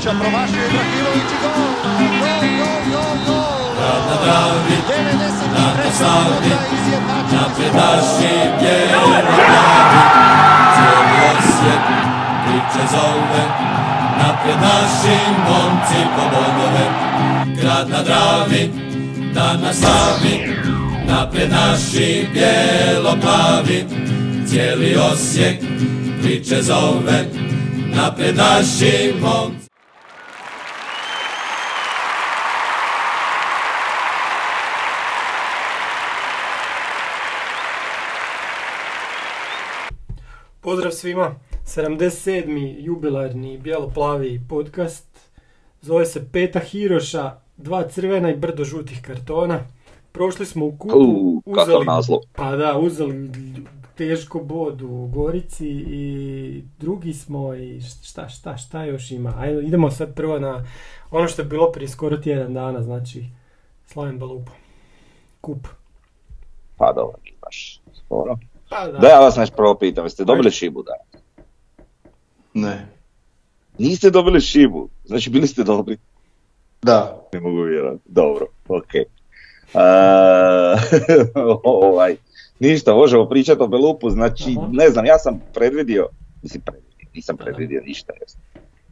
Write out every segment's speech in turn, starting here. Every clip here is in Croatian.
Ibrahimovića, promašio Ibrahimović i gol! Gol, gol, gol, gol! Grad na Dravi, 93. na Savi, naši bijeli plavi, cijeli Osijek priče zove, napred naši momci po bodove. Grad na Dravi, dan na Savi, napred naši bijelo plavi, cijeli Osijek priče zove, napred naši momci. Pozdrav svima, 77. jubilarni bijelo-plavi podcast. Zove se Peta Hiroša, dva crvena i brdo žutih kartona. Prošli smo u kupu, U, kakav naslov. pa da, uzeli teško bod u Gorici i drugi smo i šta, šta, šta još ima. Ajde, idemo sad prvo na ono što je bilo prije skoro tjedan dana, znači Slaven Balupo. Kup. Pa dobro, baš skoro. Pa da. Da ja vas nešto prvo pitam, jeste dobili šibu da? Ne. Niste dobili šibu, znači bili ste dobri. Da. Ne mogu vjerovati. Dobro, ok. ovaj, ništa, možemo pričati o Belupu, znači Aha. ne znam, ja sam predvidio, mislim predvidio, nisam predvidio ništa. Jesno.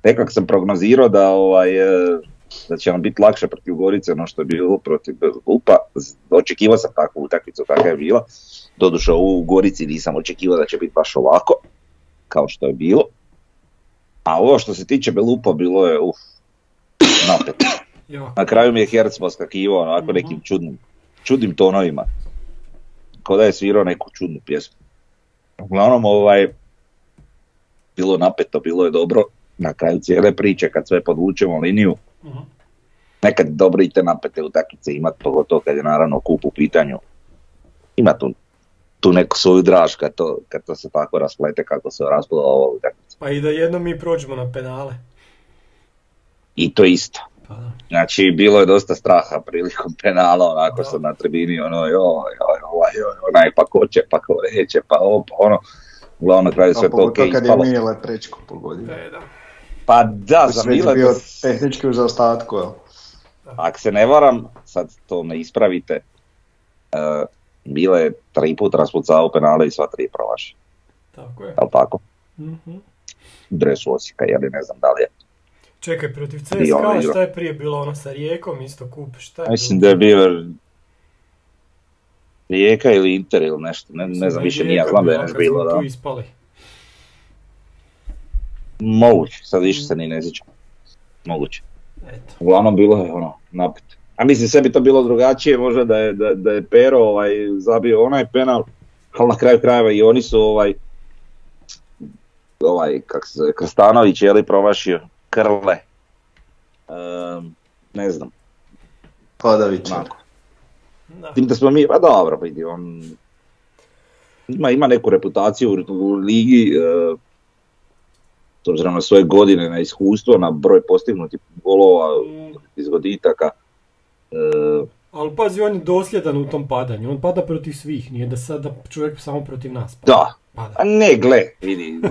Nekak sam prognozirao da ovaj, e, da će nam biti lakše protiv Gorice ono što je bilo protiv Belupa. Z- Očekivao sam takvu utakmicu kakva je bila. Doduše u Gorici nisam očekivao da će biti baš ovako, kao što je bilo. A ovo što se tiče Belupa bilo je, uf, napet. Jako. Na kraju mi je Herc poskakivao onako Mhm. nekim čudnim, čudnim tonovima. Kao da je svirao neku čudnu pjesmu. Uglavnom, ovaj, bilo napeto, bilo je dobro. Na kraju cijele priče, kad sve podvučemo liniju, Mhm. nekad dobro i te napete utakmice imat, pogotovo kad je naravno kup u pitanju. Ima tu, tu neku svoju draž kad to, kad to se tako rasplete kako se raspala ova utakmica. Pa i da jednom mi prođemo na penale. I to isto. Pa da. Znači, bilo je dosta straha prilikom penala, onako sam na tribini, ono, joj, joj, ovaj, joj, onaj, pa ko će, pa ko neće, pa ovo, pa ono. Uglavnom, na kraju sve to ok pogotovo kad je. Mile Prečko pogodio. E, da. Pa da, Koji za Mile, bio tehnički u zaostatku, jel? ako se ne varam, sad to me ispravite, uh, Mile je tri put raspucao penale i sva tri promaši, Tako je. jel tako? Mhm. U dresu Osijeka, jeli ne znam da li je. Čekaj, protiv ono CSKA igra. šta je prije bilo ono sa Rijekom isto kup, šta je Mislim da bilo? je bio Rijeka ili Inter ili nešto, ne, ne da znam više, nije, znam da je nešto bilo, da. tu ispali. Moguće, sad više se ni ne sjećam. Moguće. Eto. Uglavnom bilo je ono, napet. A mislim sve bi to bilo drugačije, možda da je, da, da je Pero ovaj, zabio onaj penal, ali na kraju krajeva i oni su ovaj, ovaj, kak se zove, Krstanović je li promašio Krle. Ehm, ne znam. Da. Tim da smo mi, pa dobro, vidi, on ima, ima neku reputaciju u, u ligi, e, s obzirom na svoje godine, na iskustvo, na broj postignutih golova, izgoditaka. E, Ali pazi, on je dosljedan u tom padanju. On pada protiv svih, nije da sada čovjek samo protiv nas pada. da, Pada. a ne, gle, vidi, e,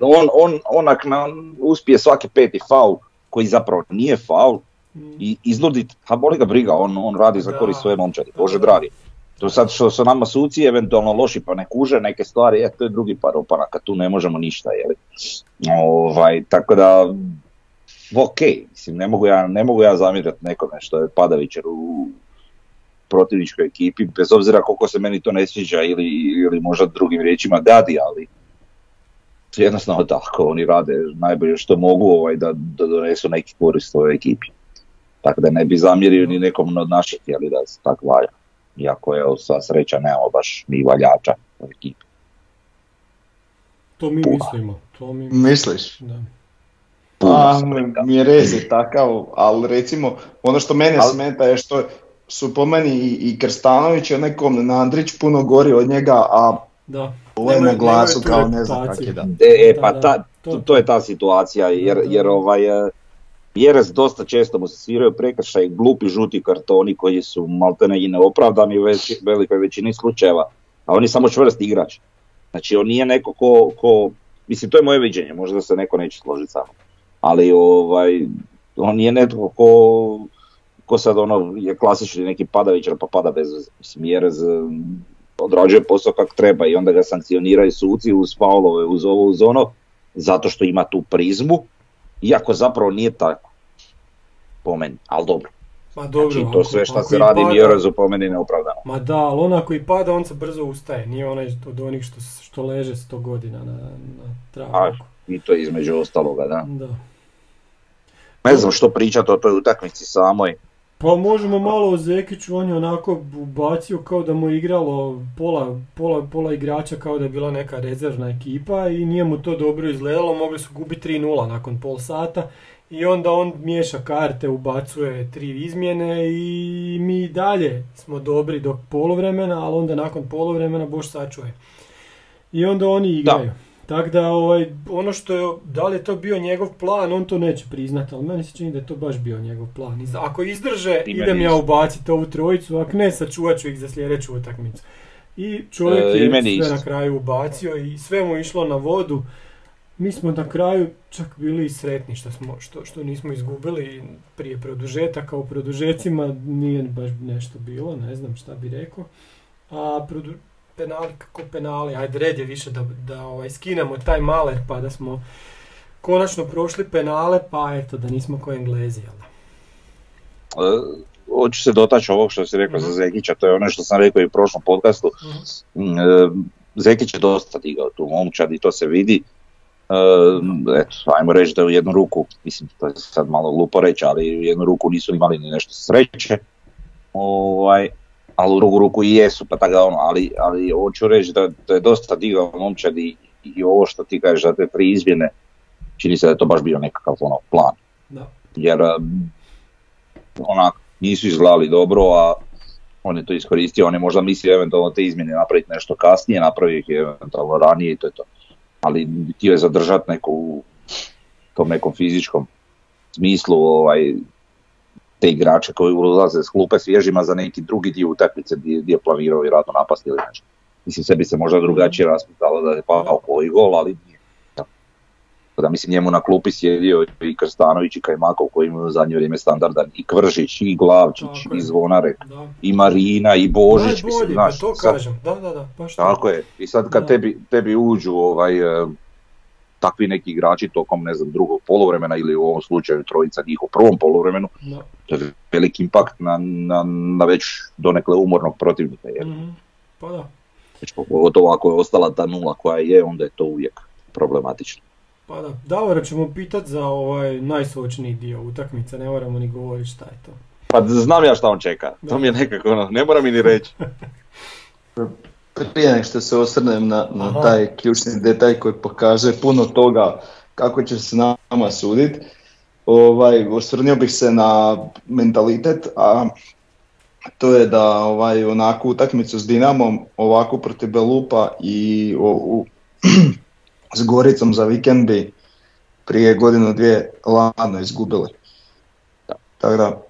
on, on, onak na, uspije svaki peti faul, koji zapravo nije faul, i iznudit, a boli ga briga, on, on radi za korist svoje momčadi, bože dragi. To sad što su nama suci eventualno loši pa ne kuže neke stvari, e, to je drugi par opanaka, tu ne možemo ništa, jeli. Ovaj, tako da, ok, mislim, ne mogu ja, ne mogu ja zamjerati nekome što je Padavićer u protivničkoj ekipi, bez obzira koliko se meni to ne sviđa ili, ili možda drugim riječima gadi, ali jednostavno tako, oni rade najbolje što mogu ovaj, da, da donesu neki korist svojoj ekipi. Tako da ne bi zamjerio ni nekom od naših jeli da se tako valja. Iako je sva sreća nemamo baš ni valjača u ekipi. To mi Puha. mislimo. To mi Misliš? Da. Pa, Mjerez je takav, ali recimo, ono što mene Al- smeta je što su po meni i, i Krstanović i onaj Andrić puno gori od njega, a Da. ovo je na glasu kao ne znam kak je da. E, e, pa Da, da. ta, to, to je ta situacija, jer, Da, da. jer ovaj, e, Jerez dosta često mu se sviraju prekršaj, glupi žuti kartoni koji su maltene i neopravdani u već, velikoj većini slučajeva, a on je samo čvrst igrač. Znači on nije neko ko, ko, mislim to je moje viđenje, možda se neko neće složiti sa mnom. Ali ovaj, on je netko ko, ko sad ono je klasični neki padavićar pa pada bez mm, odrađuje posao kako treba i onda ga sankcioniraju suci uz faulove, uz ovo, uz ono, zato što ima tu prizmu, iako zapravo nije tako. Po meni, ali dobro. Ma dobro, Znači to sve što se radi Jerezu po meni neopravdano. Ma da, ali on ako i pada, on se brzo ustaje. Nije onaj od onih što, što leže 100 godina na, na A, travniku. I to između ostaloga, da. Da. Ne znam što pričati o toj utakmici samoj. Pa možemo malo o Zekiću, on je onako ubacio kao da mu je igralo pola, pola, pola igrača kao da je bila neka rezervna ekipa i nije mu to dobro izgledalo, mogli su gubiti 3-0 nakon pol sata i onda on miješa karte, ubacuje tri izmjene i mi dalje smo dobri do poluvremena, ali onda nakon poluvremena Bož sačuje. I onda oni igraju. Tako da ovaj, ono što je, da li je to bio njegov plan, on to neće priznati, ali meni se čini da je to baš bio njegov plan. I Ako izdrže, I meni idem ja ubaciti ovu trojicu, ako ne, sačuvat ću ih za sljedeću utakmicu. I čovjek E, je sve na kraju ubacio i sve mu išlo na vodu. Mi smo na kraju čak bili i sretni što, smo, što, što nismo izgubili prije produžetaka. U produžecima nije baš nešto bilo, ne znam šta bi rekao. A produ- penali kako penali, ajde red je više da, da ovaj, skinemo taj maler pa da smo konačno prošli penale, pa eto da nismo ko Englezi, jel hoću se dotaći ovog što si rekao za Mhm. Zekića, to je ono što sam rekao i u prošlom podcastu. Mm, e, Zekić je dosta digao tu momčad i to se vidi. E, eto, ajmo reći da u jednu ruku, mislim to je sad malo glupo reći, ali u jednu ruku nisu imali ni nešto sreće, ovaj, ali u drugu ruku i jesu, pa tako ono, ali, ali hoću reći da, da je dosta digao momčad i, i ovo što ti kažeš za te tri izmjene, čini se da je to baš bio nekakav ono, plan Da. jer um, onak nisu izgledali dobro, a on je to iskoristio, on je možda mislio eventualno te izmjene napraviti nešto kasnije, napravio ih je eventualno ranije i to je to. Ali htio je zadržati neku u tom nekom fizičkom smislu ovaj, te igrače koji ulaze s klupe svježima za neki drugi dio utakmice gdje, gdje je planirao vjerojatno napasti ili nešto. Mislim, sve bi se možda drugačije raspitalo da je pao koji gol, ali nije. Da mislim njemu na klupi sjedio i Krstanović i Kajmakov koji imaju u zadnje vrijeme standardan i Kvržić i Glavčić Tako i je. Zvonare Da. i Marina i Božić. mislim, Najbolji, znaš, pa to sad- kažem. Da, da, da, baš. Tako je. I sad kad Da. tebi, tebi uđu ovaj, e, takvi neki igrači tokom ne znam, drugog poluvremena ili u ovom slučaju trojica njih u prvom poluvremenu, Da. to je veliki impakt na, na, na već donekle umornog protivnika. Jer Mhm. Pa da. već pogotovo ako je ostala ta nula koja je, onda je to uvijek problematično. Pa da, Davora ćemo pitat za ovaj najsočniji dio utakmice, ne moramo ni govoriti šta je to. Pa znam ja šta on čeka, to mi je nekako ono, ne mora mi ni reći. Prije nego što se osvrnem na, na taj ključni detalj koji pokazuje puno toga kako će se nama suditi, ovaj, osvrnio bih se na mentalitet, a to je da ovaj, onakvu utakmicu s Dinamom, ovako protiv Belupa i o, u, s Goricom za vikend bi prije godinu dvije ladno izgubili. Tako da,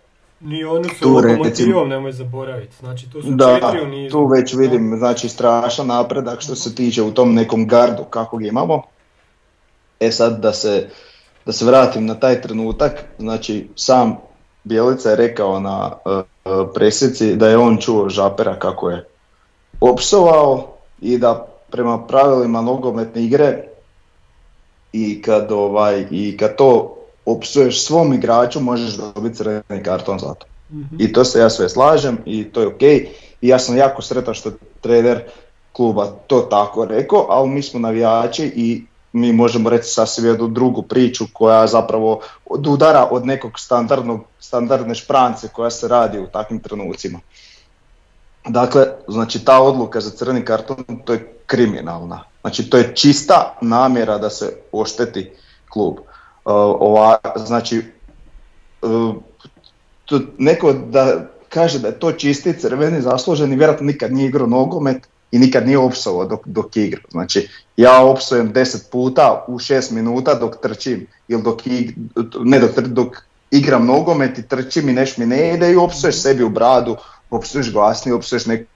Ni onu s Tu lokomotivom nemoj zaboraviti, znači tu su Da, četiri u nizu. tu već vidim znači strašan napredak što se tiče u tom nekom gardu kakvog imamo. E sad da se, da se vratim na taj trenutak, znači sam Bjelica je rekao na uh, presjeci da je on čuo Žapera kako je opsovao i da prema pravilima nogometne igre i kad, ovaj, i kad to opsuješ svom igraču možeš dobiti crveni karton za to. Mhm. I to se ja sve slažem i to je ok. I ja sam jako sretan što je trener kluba to tako rekao, ali mi smo navijači i mi možemo reći sasvim jednu drugu priču koja zapravo udara od nekog standardnog, standardne šprance koja se radi u takvim trenucima. Dakle, znači ta odluka za crveni karton to je kriminalna. Znači to je čista namjera da se ošteti klub. Uh, ova, znači uh, neko da kaže da je to čisti crveni zasluženi, vjerojatno nikad nije igrao nogomet i nikad nije opsovao dok, dok igra. Znači, ja opsujem 10 puta u 6 minuta dok trčim, ili dok, ig- ne dok, dok igram nogomet i trčim i neš mi ne ide i opsuješ sebi u bradu, opsuješ glasnije, opsuješ nek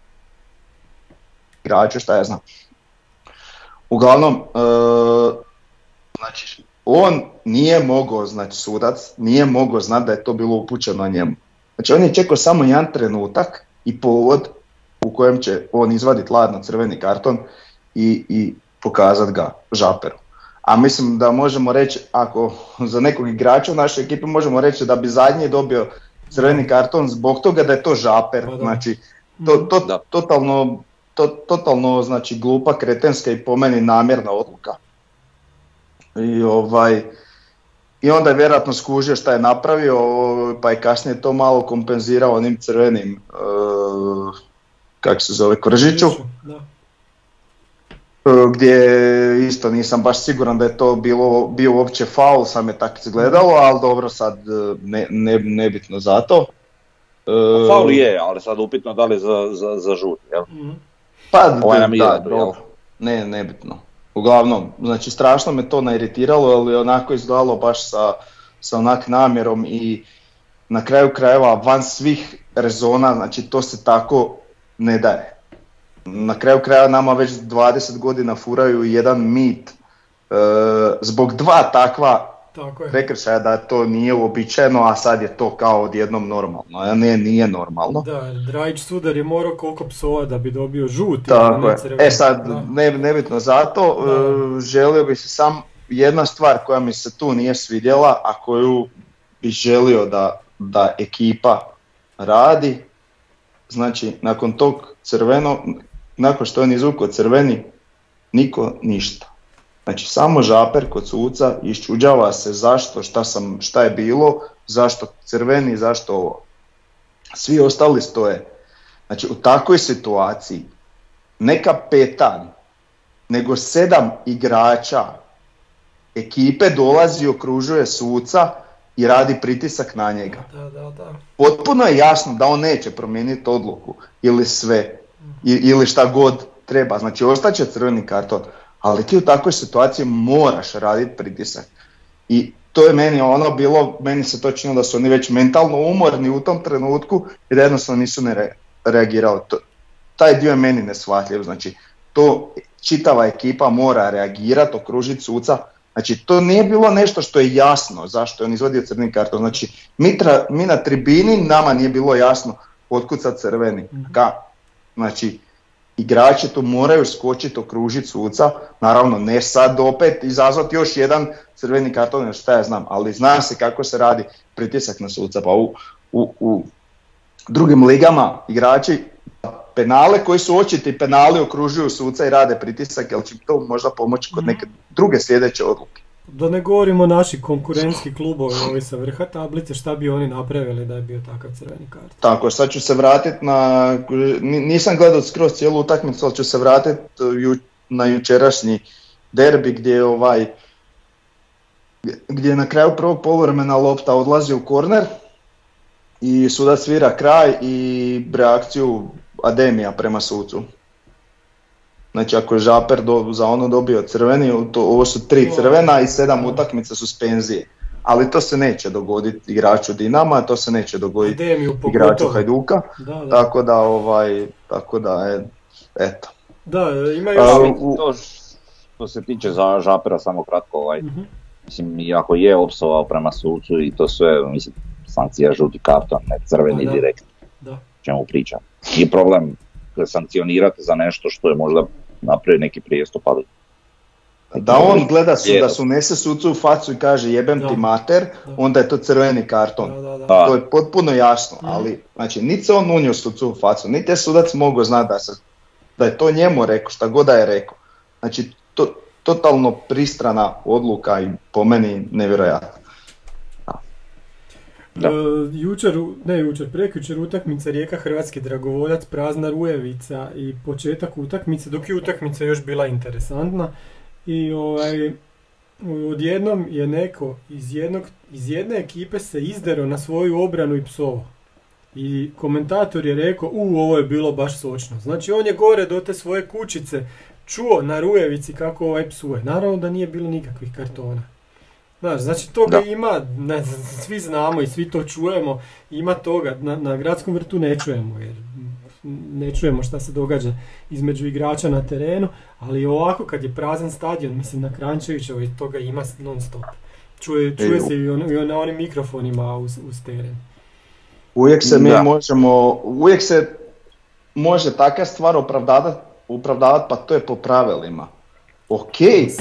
igrače, šta ja znam. Uglavnom, znači, on nije mogao, znači sudac, nije mogao znati da je to bilo upućeno na njemu. Znači on je čekao samo jedan trenutak i povod u kojem će on izvaditi ladno crveni karton i, i pokazati ga žaperu. A mislim da možemo reći, ako za nekog igrača u našoj ekipi možemo reći da bi zadnji dobio crveni karton zbog toga da je to žaper. Pa da. Znači, to, to, Da. totalno, to, totalno znači glupa, kretenska i po meni namjerna odluka. I ovaj, i onda je vjerojatno skužio šta je napravio, pa je kasnije to malo kompenzirao onim crvenim, uh, kako se zove, Kržiću, Da. e, gdje isto nisam baš siguran da je to bilo, bio uopće faul, sam je tako izgledalo, ali dobro sad e, ne, ne, nebitno za to. E, Faul je, ali sad upitno da li za, za, za žut, jel? Mhm. Pa Ovaj nam da, jel? dobro. Ne, nebitno. Uglavnom, znači strašno me to nairitiralo, ali onako izgledalo baš sa, sa onak namjerom i na kraju krajeva van svih rezona, znači to se tako ne daje. Na kraju krajeva nama već 20 godina furaju jedan mit e, zbog dva takva Tako je. prekršaja da to nije uobičajeno, a sad je to kao odjednom normalno. A ne, nije normalno. Da, Drajić Sudar je morao koliko psova da bi dobio žuti. Tako je. crveni. E sad, ne, nebitno zato, Da. e, želio bi se sam jedna stvar koja mi se tu nije svidjela, a koju bi želio da, da ekipa radi, znači nakon tog crveno, nakon što je on izvukao crveni, niko ništa. Znači samo žaper kod suca iščuđava se zašto, šta, sam, šta je bilo, zašto crveni, zašto ovo. Svi ostali stoje. Znači u takvoj situaciji ne kapetan, nego sedam igrača ekipe dolazi i okružuje suca i radi pritisak na njega. Da, da, da. Potpuno je jasno da on neće promijeniti odluku ili sve ili šta god treba. Znači ostaće crveni karton, ali ti u takvoj situaciji moraš raditi pritisak. I to je meni ono bilo, meni se to činilo da su oni već mentalno umorni u tom trenutku i da jednostavno nisu ne re- reagirali. To, taj dio je meni neshvatljiv, znači to čitava ekipa mora reagirati, okružiti suca, znači to nije bilo nešto što je jasno zašto je on izvadio crni karton, znači mi, tra- mi na tribini nama nije bilo jasno otkud sad crveni, ka, znači igrači tu moraju skočiti, okružiti suca, naravno ne sad opet izazvati još jedan crveni karton ili šta ja znam, ali zna se kako se radi pritisak na suca, pa u, u, u drugim ligama igrači penale koji su očiti penali okružuju suca i rade pritisak, jer će to možda pomoći kod neke druge sljedeće odluke. Da ne govorimo naši konkurentski klubovi ovi sa vrha tablice, šta bi oni napravili da je bio takav crveni kart. Tako, sad ću se vratiti na, ni- nisam gledao skroz cijelu utakmicu, ali ću se vratiti ju, na jučerašnji derbi gdje je ovaj, gdje je na kraju prvog poluvremena lopta odlazi u korner i sudac svira kraj i reakciju Ademija prema sucu. Znači ako je Žaper do, za ono dobio crveni, to, ovo su tri crvena i sedam utakmica suspenzije. Ali to se neće dogoditi igraču Dinama, to se neće dogoditi igraču. Hajduka. Da, da. Tako da ovaj, tako da je, eto. Da, ima još... A, u- to što se tiče za Žapera, samo kratko, ovaj, Mhm. mislim, iako je opsovao prema sucu i to sve, mislim, sankcija žuti karton, ne crveni Pa da. direkt, Da. o čemu pričam. I problem sankcionirati za nešto što je možda napravio neki prijestup, ali Da on gleda su, da su nese sucu u facu i kaže jebem Da. ti mater, Da. onda je to crveni karton. Da, da, da. To je potpuno jasno, ali znači niti se on unio sucu u facu, niti je sudac mogao znati da, se, da je to njemu rekao, šta god da je rekao. Znači to, totalno pristrana odluka i po meni nevjerojatno. Da. E, jučer, ne jučer, prekjučer utakmica Rijeka Hrvatski Dragovoljac, prazna Rujevica i početak utakmice, dok je utakmica još bila interesantna. I ovaj, odjednom je neko iz, jednog, iz jedne ekipe se izdero na svoju obranu i psovo. I komentator je rekao, u, ovo je bilo baš sočno. Znači on je gore do te svoje kućice čuo na Rujevici kako ovaj psuje. Naravno da nije bilo nikakvih kartona. Znaš, znači toga Da. ima, ne, svi znamo i svi to čujemo, ima toga, na, na gradskom vrtu ne čujemo jer ne čujemo šta se događa između igrača na terenu, ali ovako kad je prazan stadion, mislim na Krančevićevoj toga ima non stop. Čuje, čuje se i, on, i on- na onim mikrofonima uz, uz teren. Uvijek se mi Da. možemo, uvijek se može takva stvar opravdavati, opravdavat, pa to je po pravilima. Ok,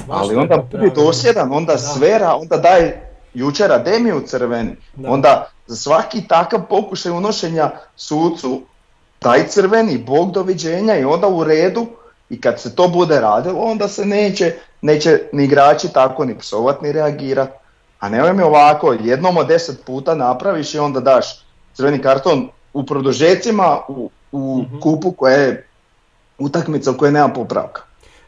ali onda budi dosljedan, onda Da. svera, onda daj jučer Ademiju crveni. Da. Onda za svaki takav pokušaj unošenja sucu daj crveni, bog doviđenja i onda u redu i kad se to bude radilo onda se neće, neće ni igrači tako ni psovat ni reagirat. A nemoj mi ovako, jednom od deset puta napraviš i onda daš crveni karton u produžecima, u, u Mhm. kupu koja je utakmica u kojoj nema popravka.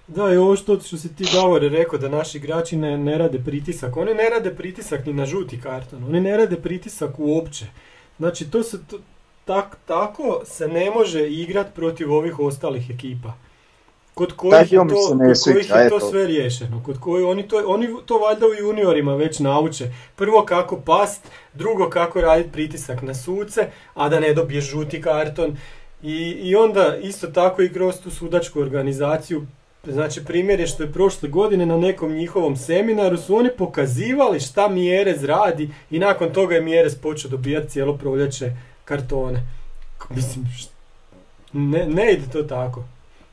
Da, i ovo što, što si ti Davore rekao da naši igrači ne, ne rade pritisak. Oni ne rade pritisak ni na žuti karton, oni ne rade pritisak uopće. Znači, to se, to- tak, tako se ne može igrat protiv ovih ostalih ekipa. Kod kojih je to, kod kojih je to sve riješeno. Kod koji oni to, oni to valjda u juniorima već nauče. Prvo kako past, drugo kako raditi pritisak na suce, a da ne dobiješ žuti karton. I, I onda isto tako i kroz tu sudačku organizaciju Znači primjer je što je prošle godine na nekom njihovom seminaru su oni pokazivali šta Mjerez radi i nakon toga je Mjerez počeo dobijati cijelo proljeće kartone. Mislim, ne, ne ide to tako.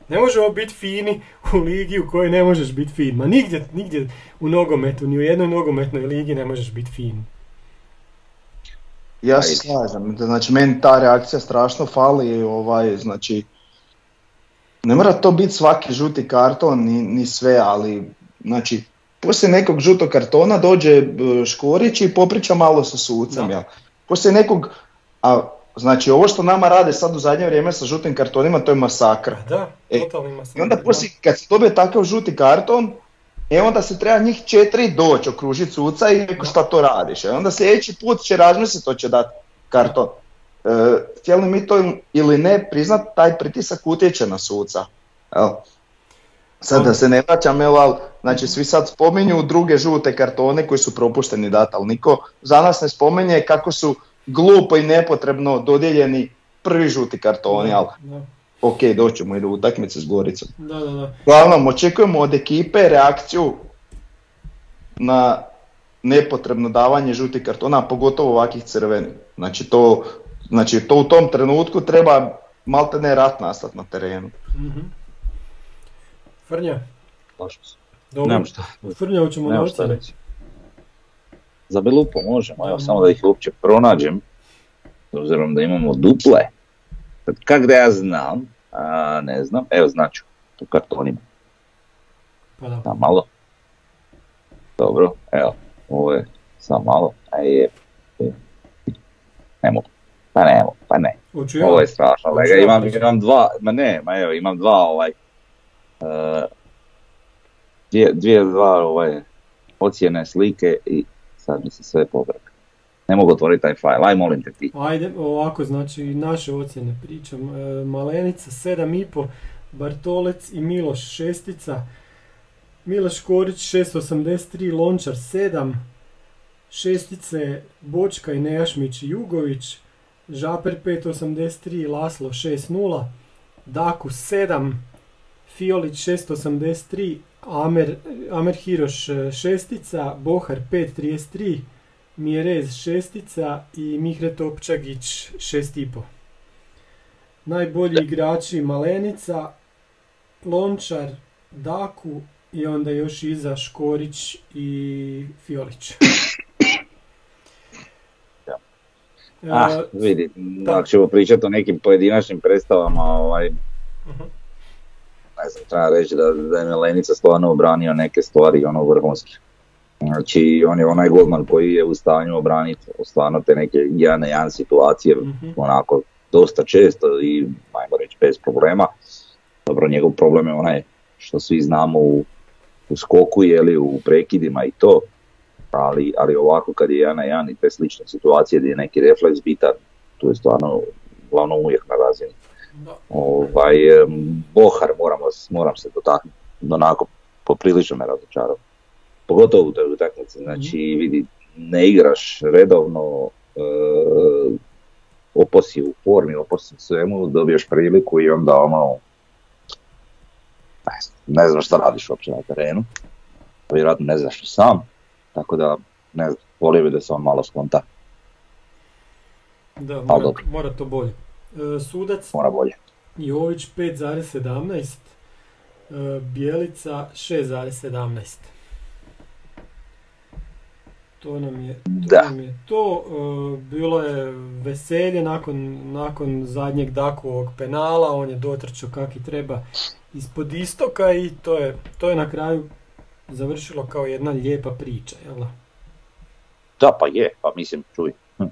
Ne možemo biti fini u ligi u kojoj ne možeš biti fin. Ma nigdje, nigdje u nogometu, ni u jednoj nogometnoj ligi ne možeš biti fin. Ja se slažem, znači meni ta reakcija strašno fali ovaj, znači ne mora to biti svaki žuti karton ni, ni sve, ali znači poslije nekog žutog kartona dođe e, Škorić i popriča malo sa sucem, jel? Poslije nekog, a znači ovo što nama rade sad u zadnje vrijeme sa žutim kartonima to je masakra. Pa da, E, totalno ima I onda poslije kad se dobije takav žuti karton, e onda se treba njih četiri doći okružiti suca i rekao šta to radiš. E onda sljedeći put će razmisliti to će dati karton. E, htjeli mi to ili ne priznat, taj pritisak utječe na suca. Evo. Sad da se ne vraćam, evo, ali, znači svi sad spominju druge žute kartone koji su propušteni dati, ali niko za nas ne spominje kako su glupo i nepotrebno dodijeljeni prvi žuti kartoni, ali ok, doćemo i do utakmice s Goricom. da, da. da. Očekujemo od ekipe reakciju na nepotrebno davanje žutih kartona, a pogotovo ovakvih crvenih. Znači to, znači to u tom trenutku treba malte ne rat nastat na terenu. Mhm. Frnja, dobro. Nemam šta, Frnja, hoćemo na nemam šta reći. Za Belupo možemo, evo samo da ih uopće pronađem, s obzirom da imamo duple. Sad kak da ja znam, a, ne znam, evo znaću, po kartonima, Pa da. samo malo. Dobro, evo, ovo je samo malo, a je, je. ne mogu, pa ne pa ne. Ja? Ovo je strašno, Hoću lega, ja imam, imam dva, ma ne, ma evo, imam dva ovaj, e, dvije, dvije, dva ovaj, ocjene, slike i sad mi se sve pobrka. Ne mogu otvoriti taj fajl, aj molim te ti. Ajde, ovako, znači naše ocjene pričam. E, Malenica 7,5, Bartolec i Miloš šestica, Miloš Korić 683, Lončar 7, šestice Bočka i Nejašmić i Jugović, Žaper 583, Laslo 6-0, Daku 7, Fiolić 683, Amer, Amer Hiroš e, šestica, Bohar 533, Mjerez šestica i Mihre Topčagić šest i po. Najbolji igrači Malenica, Lončar, Daku i onda još iza Škorić i Fiolić. Da. E, Ah, vidi, ako ćemo pričati o nekim pojedinačnim predstavama, ovaj, Mhm. ne znam, treba reći da, da je Melenica stvarno obranio neke stvari, ono, vrhunski. Znači, on je onaj golman koji je u stanju obraniti stvarno te neke jedan na jedan situacije, Mhm. onako, dosta često i, ajmo reći, bez problema. Dobro, njegov problem je onaj što svi znamo u, u skoku, jeli, u prekidima i to, ali, ali ovako kad je jedan na jedan i te slične situacije gdje je neki refleks bitan, tu je stvarno uglavnom uvijek na razini. Ovaj, Bohar moramo, moram se dotaknuti, onako poprilično me razočarao. Pogotovo u toj utakmici, znači vidi, ne igraš redovno, e, oposi u formi, oposi u svemu, dobiješ priliku i onda ono, ne znam, šta radiš uopće na terenu, vjerojatno ne znaš sam, tako da ne znam, volio bi da se on malo skonta, Da, Ali mora, dobro. mora to bolje. E, sudac mora bolje. Jović 5,17, e, Bijelica 6,17. To nam je to. Da. Nam je to. E, bilo je veselje nakon, nakon zadnjeg Dakovog penala, on je dotrčao kak i treba ispod istoka i to je, to je na kraju završilo kao jedna lijepa priča, jel da? Da, pa je, pa mislim, čuj. hm.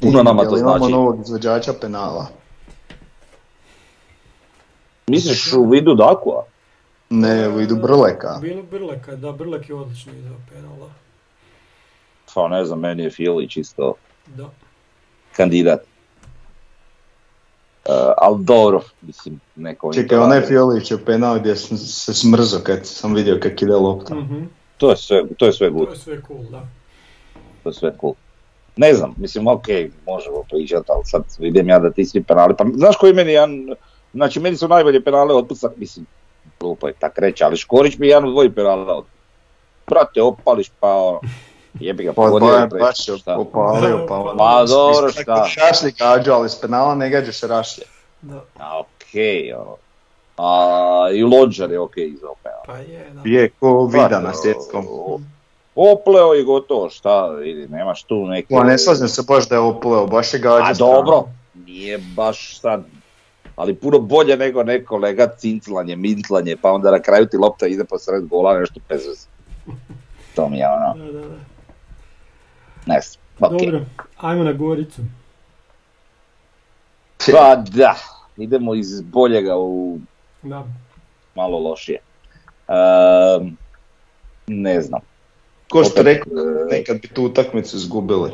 Puno nama to Imamo znači. novog izvođača penala. Misliš u vidu Dakua? Ne, u idu Brleka. Bilo Brleka, da, Brlek je odlično izveo penala. Pa ne znam, meni je Filić isto Da. kandidat. Uh, ali dobro, mislim, neko... Čekaj, onaj radio. Fiolić je penal gdje sam se smrzo kad sam vidio kak ide lopta. Mhm. To je sve, to je sve good, To je sve cool, da. to je sve cool. Ne znam, mislim, ok, možemo pričati, ali sad idem ja da ti svi penali, pa znaš koji meni jedan, znači meni su najbolje penale otpucak, mislim, glupo je tak reći, ali Škorić mi je jedan od dvoji penala. Brate, opališ pa ono, jebi ga, Pa pogodio je Bajan treći, baš je šta? opalio, pa ono. Ma dobro, šta? Šašli gađu, ali s penala ne gađaš rašlje. da. A okej, ono. A, i Lonđar je okej okay izveo penal. Pa je, da. Je ko vida Pa, na svjetskom. Opleo i gotovo, šta, vidi, nemaš tu neke... Pa ne slažem se baš da je opleo, baš je gađa. A dobro, nije baš sad, ali puno bolje nego neko lega cinclanje, mintlanje, pa onda na kraju ti lopta ide po sred gola, nešto bez veze. To mi je ono, Da, da, da. Ne znam, okej. Dobro, ajmo na Goricu. Pa da, idemo iz boljega u Da. malo lošije. Ehm, ne znam. Ko što Opet, rekao, e, nekad bi tu utakmicu izgubili.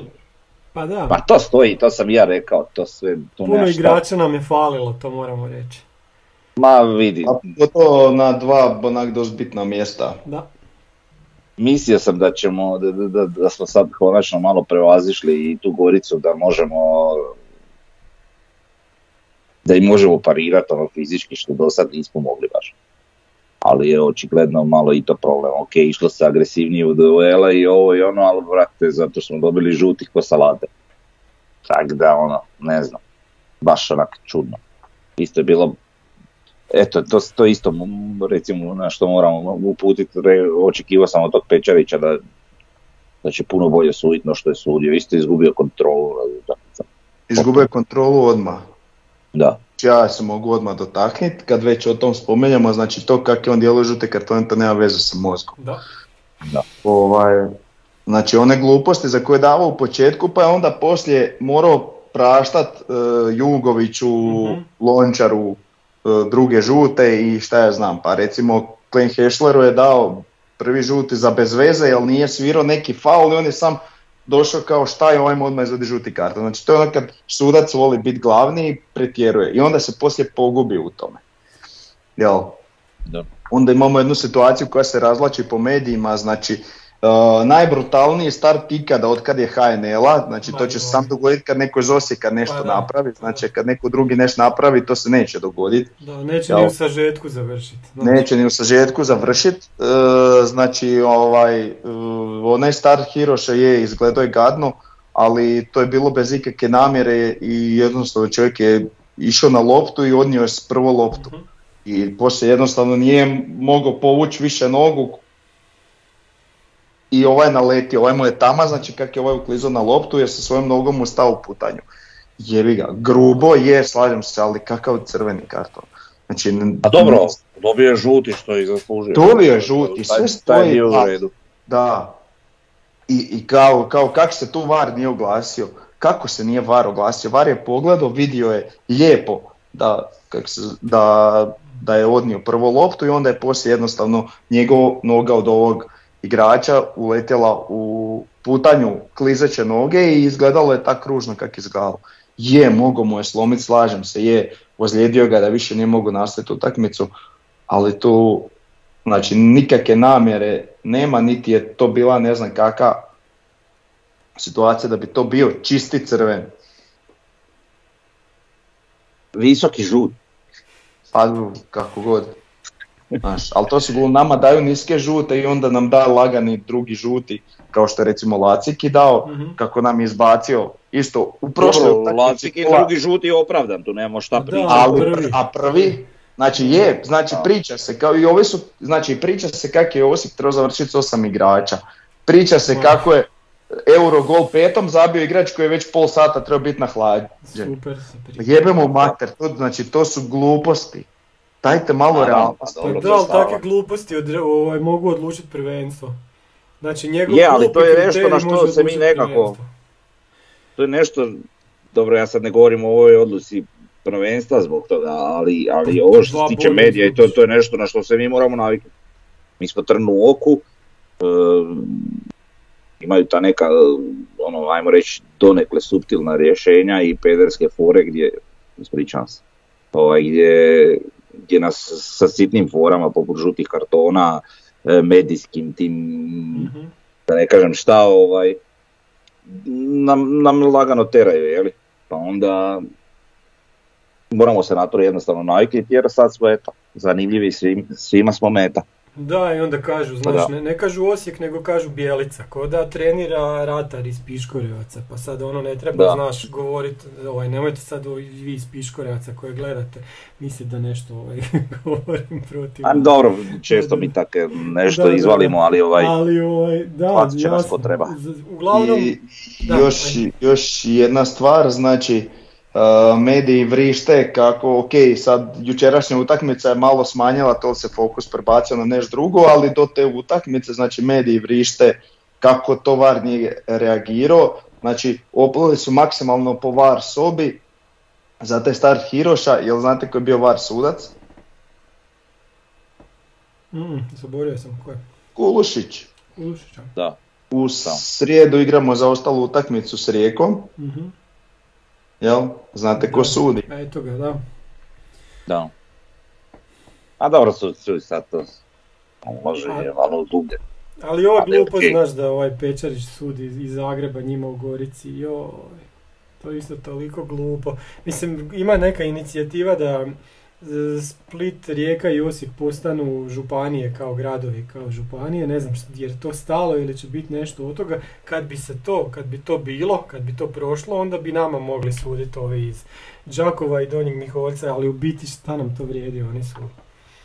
Pa da, Pa to stoji, to sam i ja rekao, to sve, tu puno igrača nam je falilo, to moramo reći. Ma vidi, A pogotovo na dva onak dosta bitna mjesta. Da, mislio sam da ćemo, da, da, da, smo sad konačno malo prevazišli i tu Goricu, da možemo da im možemo parirati ono fizički što do sad nismo mogli baš. Ali je očigledno malo i to problem. Ok, išlo se agresivnije u duela i ovo i ono, ali vrate, zato smo dobili žutih ko salate. Tak da ono, ne znam, baš onak čudno. Isto je bilo Eto, to, to isto recimo na što moramo uputiti, očekivao sam od tog Pečarića da, da će puno bolje suditi no što je sudio, isto je izgubio kontrolu. Izgubio je kontrolu odmah. Da, Ja se mogu odmah dotakniti, kad već o tom spomenjamo, znači to kako je on djeluje žute kartone, to nema veze sa mozgom. da. Ovaj, znači one gluposti za koje je davao u početku, pa je onda poslije morao praštat e, Jugoviću, Mhm. Lončaru, druge žute i šta ja znam. Pa recimo Klein Hešleru je dao prvi žuti za bez veze, jer nije svirao neki faul i on je sam došao kao šta je ovaj odmah izvodi žuti karton. Znači to je ono kad sudac voli biti glavni i pretjeruje i onda se poslije pogubi u tome. Jel? da. Onda imamo jednu situaciju koja se razlači po medijima, znači uh, najbrutalniji start ikada od kad je HNL-a, znači to će se sam dogoditi kad neko iz Osijeka nešto Pa da. napravi, znači kad neko drugi nešto napravi to se neće dogoditi, Da, neće Jel? ni u sažetku završiti. Neće ni u sažetku završiti, znači ovaj, uh, onaj start Hiroša je izgledao je gadno, ali to je bilo bez ikakve namjere i jednostavno čovjek je išao na loptu i odnio je s prvo loptu Mhm. i poslije jednostavno nije mogao povući više nogu i ovaj je naletio, ovaj mu je tama, znači kak je ovaj uklizao na loptu jer sa svojom nogom mu stao u putanju. Jebi ga, grubo je, slažem se, ali kakav crveni karton. Znači, A dobro, dobio je žuti što je zaslužio. Dobio je žuti, sve stoji, u da. redu. Da. I, i kao, kao kako se tu VAR nije oglasio, kako se nije VAR oglasio, VAR je pogledao, vidio je lijepo da, kak se, da, da je odnio prvo loptu i onda je poslije jednostavno njegov noga od ovog igrača uletjela u putanju klizeće noge i izgledalo je tako kružno kak izgledalo. Je, mogo mu je slomiti, slažem se, je, ozlijedio ga da više nije mogu nastaviti utakmicu, ali tu znači nikakve namjere nema, niti je to bila ne znam kakva situacija da bi to bio čisti crven. Visoki žut. Pa kako god. Znaš, ali to su nama daju niske žute i onda nam da lagani drugi žuti, kao što je recimo Laciki dao, Mhm. kako nam je izbacio isto u prošloj Lacik kola, drugi žut je opravdan, tu nemamo šta Da, pričati. ali prvi. a prvi, znači je, znači Da. priča se, kao i ovi su, znači priča se kako je Osijek trebao završiti s osam igrača, priča se Da. kako je Euro gol petom zabio igrač koji je već pol sata trebao biti na hlađe. Super se priča. Jebemo mater, to, znači to su gluposti. Dajte malo realnosti. pa Pa da, ali takve gluposti odre- ovaj, mogu odlučiti prvenstvo. Znači njegov Je, ali to je nešto na što se mi nekako- prvenstvo. To je nešto, dobro ja sad ne govorim o ovoj odluci prvenstva zbog toga, ali, ali ovo što se tiče medija i to, to je nešto na što se mi moramo naviknuti. Mi smo trn u oku, e, imaju ta neka, ono, ajmo reći, donekle suptilna rješenja i pederske fore gdje, ispričavam se, ovaj, gdje, gdje nas sa sitnim forama poput žutih kartona, e, medijskim tim Mhm. da ne kažem šta, ovaj, nam, nam lagano teraju, jeli? Pa onda moramo se na to jednostavno naviknuti jer sad smo eto, zanimljivi, svim, svima smo meta. Da, i onda kažu, Pa znaš, ne, ne kažu Osijek, nego kažu Bijelica, ko da trenira ratar iz Piškorevaca, pa sad ono ne treba, Da. znaš, govoriti, ovaj, nemojte sad vi iz Piškorevaca koje gledate, misliti da nešto ovaj, govorim protiv. A dobro, često mi tako nešto Da, izvalimo, ali ovaj, Ali ovaj, da, će nas jasno. ko treba. Z- Uglavnom, I da, još, ajde. još jedna stvar, znači uh, mediji vrište kako, ok, sad jučerašnja utakmica je malo smanjila, to se fokus prebacio na nešto drugo, ali do te utakmice, znači mediji vrište kako to VAR nije reagirao, znači oplili su maksimalno po VAR sobi za taj start Hiroša, jel znate ko je bio VAR sudac? Mm, zaboravio sam ko je. Kulušić. Ušića. da, U srijedu igramo za ostalu utakmicu s Rijekom, Mhm. Jel? Znate ko Da. sudi? Eto ga, da. da. A dobro, su, su sad to može je malo dublje. Ali ovo je glupo, znaš da ovaj Pečarić sudi iz- Zagreba njima u Gorici, joj, to je isto toliko glupo. Mislim, ima neka inicijativa da Split, Rijeka i Osijek postanu županije kao gradovi, kao županije, ne znam šta- jer to stalo ili će biti nešto od toga. Kad bi se to, kad bi to bilo, kad bi to prošlo, onda bi nama mogli suditi ovi iz Đakova i Donjeg Miholjca, ali u biti šta nam to vrijedi, oni su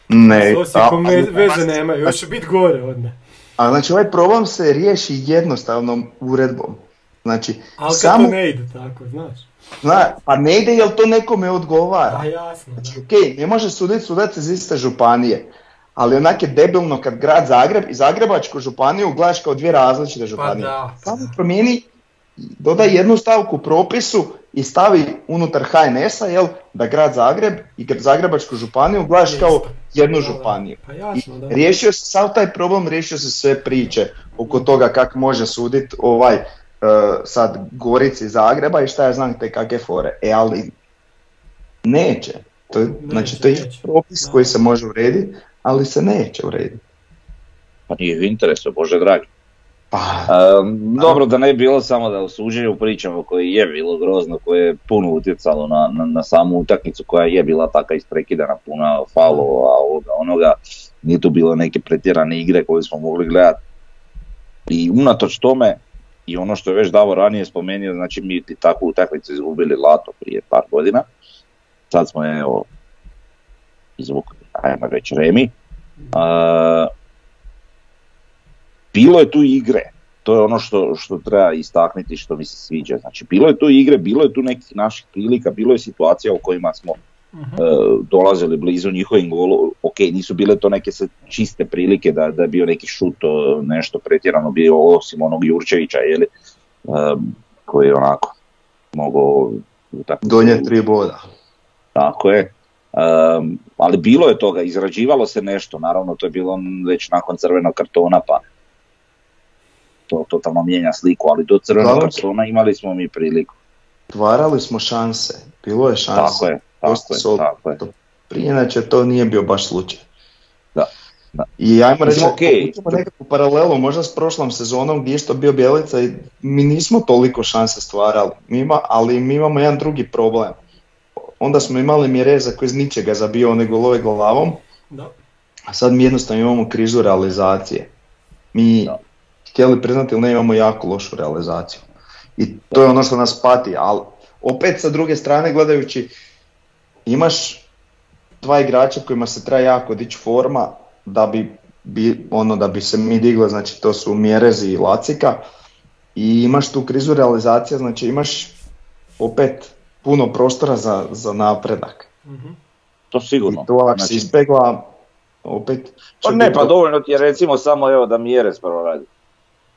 Ne, s Osijekom a- a- veze nemaju, još će biti gore od ne. A znači ovaj problem se riješi jednostavnom uredbom. Znači, Ali kad samo, to ne ide tako, znaš. Zna, pa ne ide jel to nekome odgovara. A jasno. Znači, ok, ne može suditi sudac iz iste županije, ali onak je debilno kad grad Zagreb i Zagrebačku županiju gledaš kao dvije različite Pa županije. da. pa Samo da. promijeni, dodaj jednu stavku propisu i stavi unutar HNS-a, jel, da grad Zagreb i gr- Zagrebačku županiju gledaš kao Isto. jednu županiju. Pa I jasno, da. riješio se sav taj problem, riješio se sve priče oko toga kako može sudit ovaj sad Gorici Zagreba i šta ja znam te kakve fore. E ali neće. To je, Neće, znači to je neće. propis Da. koji se može urediti, ali se neće urediti. Pa nije u interesu, bože dragi. Pa, Um, dobro da ne bi bilo samo da u suđenju pričamo koje je bilo grozno, koje je puno utjecalo na, na, na samu utakmicu koja je bila taka isprekidana, puna falova, ovoga, onoga, nije tu bilo neke pretjerane igre koje smo mogli gledati. I unatoč tome, i ono što je već Davo ranije spomenuo, znači mi ti takvu utakmicu izgubili lato prije par godina, sad smo evo izvukli, ajmo reći Remi. Uh, bilo je tu igre, to je ono što, što treba istaknuti što mi se sviđa. Znači, bilo je tu igre, bilo je tu nekih naših prilika, bilo je situacija u kojima smo E, dolazili blizu njihovim golu. Ok, nisu bile to neke čiste prilike da, da je bio neki šut, o, nešto pretjerano bio osim onog Jurčevića, jeli, e, koji je onako mogao donje tri boda. tako je. Um, ali bilo je toga, izrađivalo se nešto, naravno to je bilo već nakon crvenog kartona pa to totalno mijenja sliku, ali do crvenog kartona imali smo mi priliku. Tvarali smo šanse, bilo je šanse. Tako je, tako je, tako je. Prije inače to nije bio baš slučaj. Da. I ajmo reći, vučemo nekakvu paralelu možda s prošlom sezonom gdje je isto bio Bjelica i mi nismo toliko šanse stvarali, mi ima, ali mi imamo jedan drugi problem. Onda smo imali Mireza koji iz ničega zabio one golove glavom, Da. a sad mi jednostavno imamo krizu realizacije. Mi, Da. htjeli priznati ili ne, imamo jako lošu realizaciju. I to je ono što nas pati, ali opet sa druge strane gledajući, imaš dva igrača kojima se treba jako dići forma da bi, bi, ono, da bi se mi digli, znači to su Mjerezi i Lacika i imaš tu krizu realizacije, znači imaš opet puno prostora za, za napredak. Mhm. To sigurno. I to ako se Znači, ispegla, opet... Pa ne, pa dovoljno ti je recimo samo evo da Mjerez prvo radi.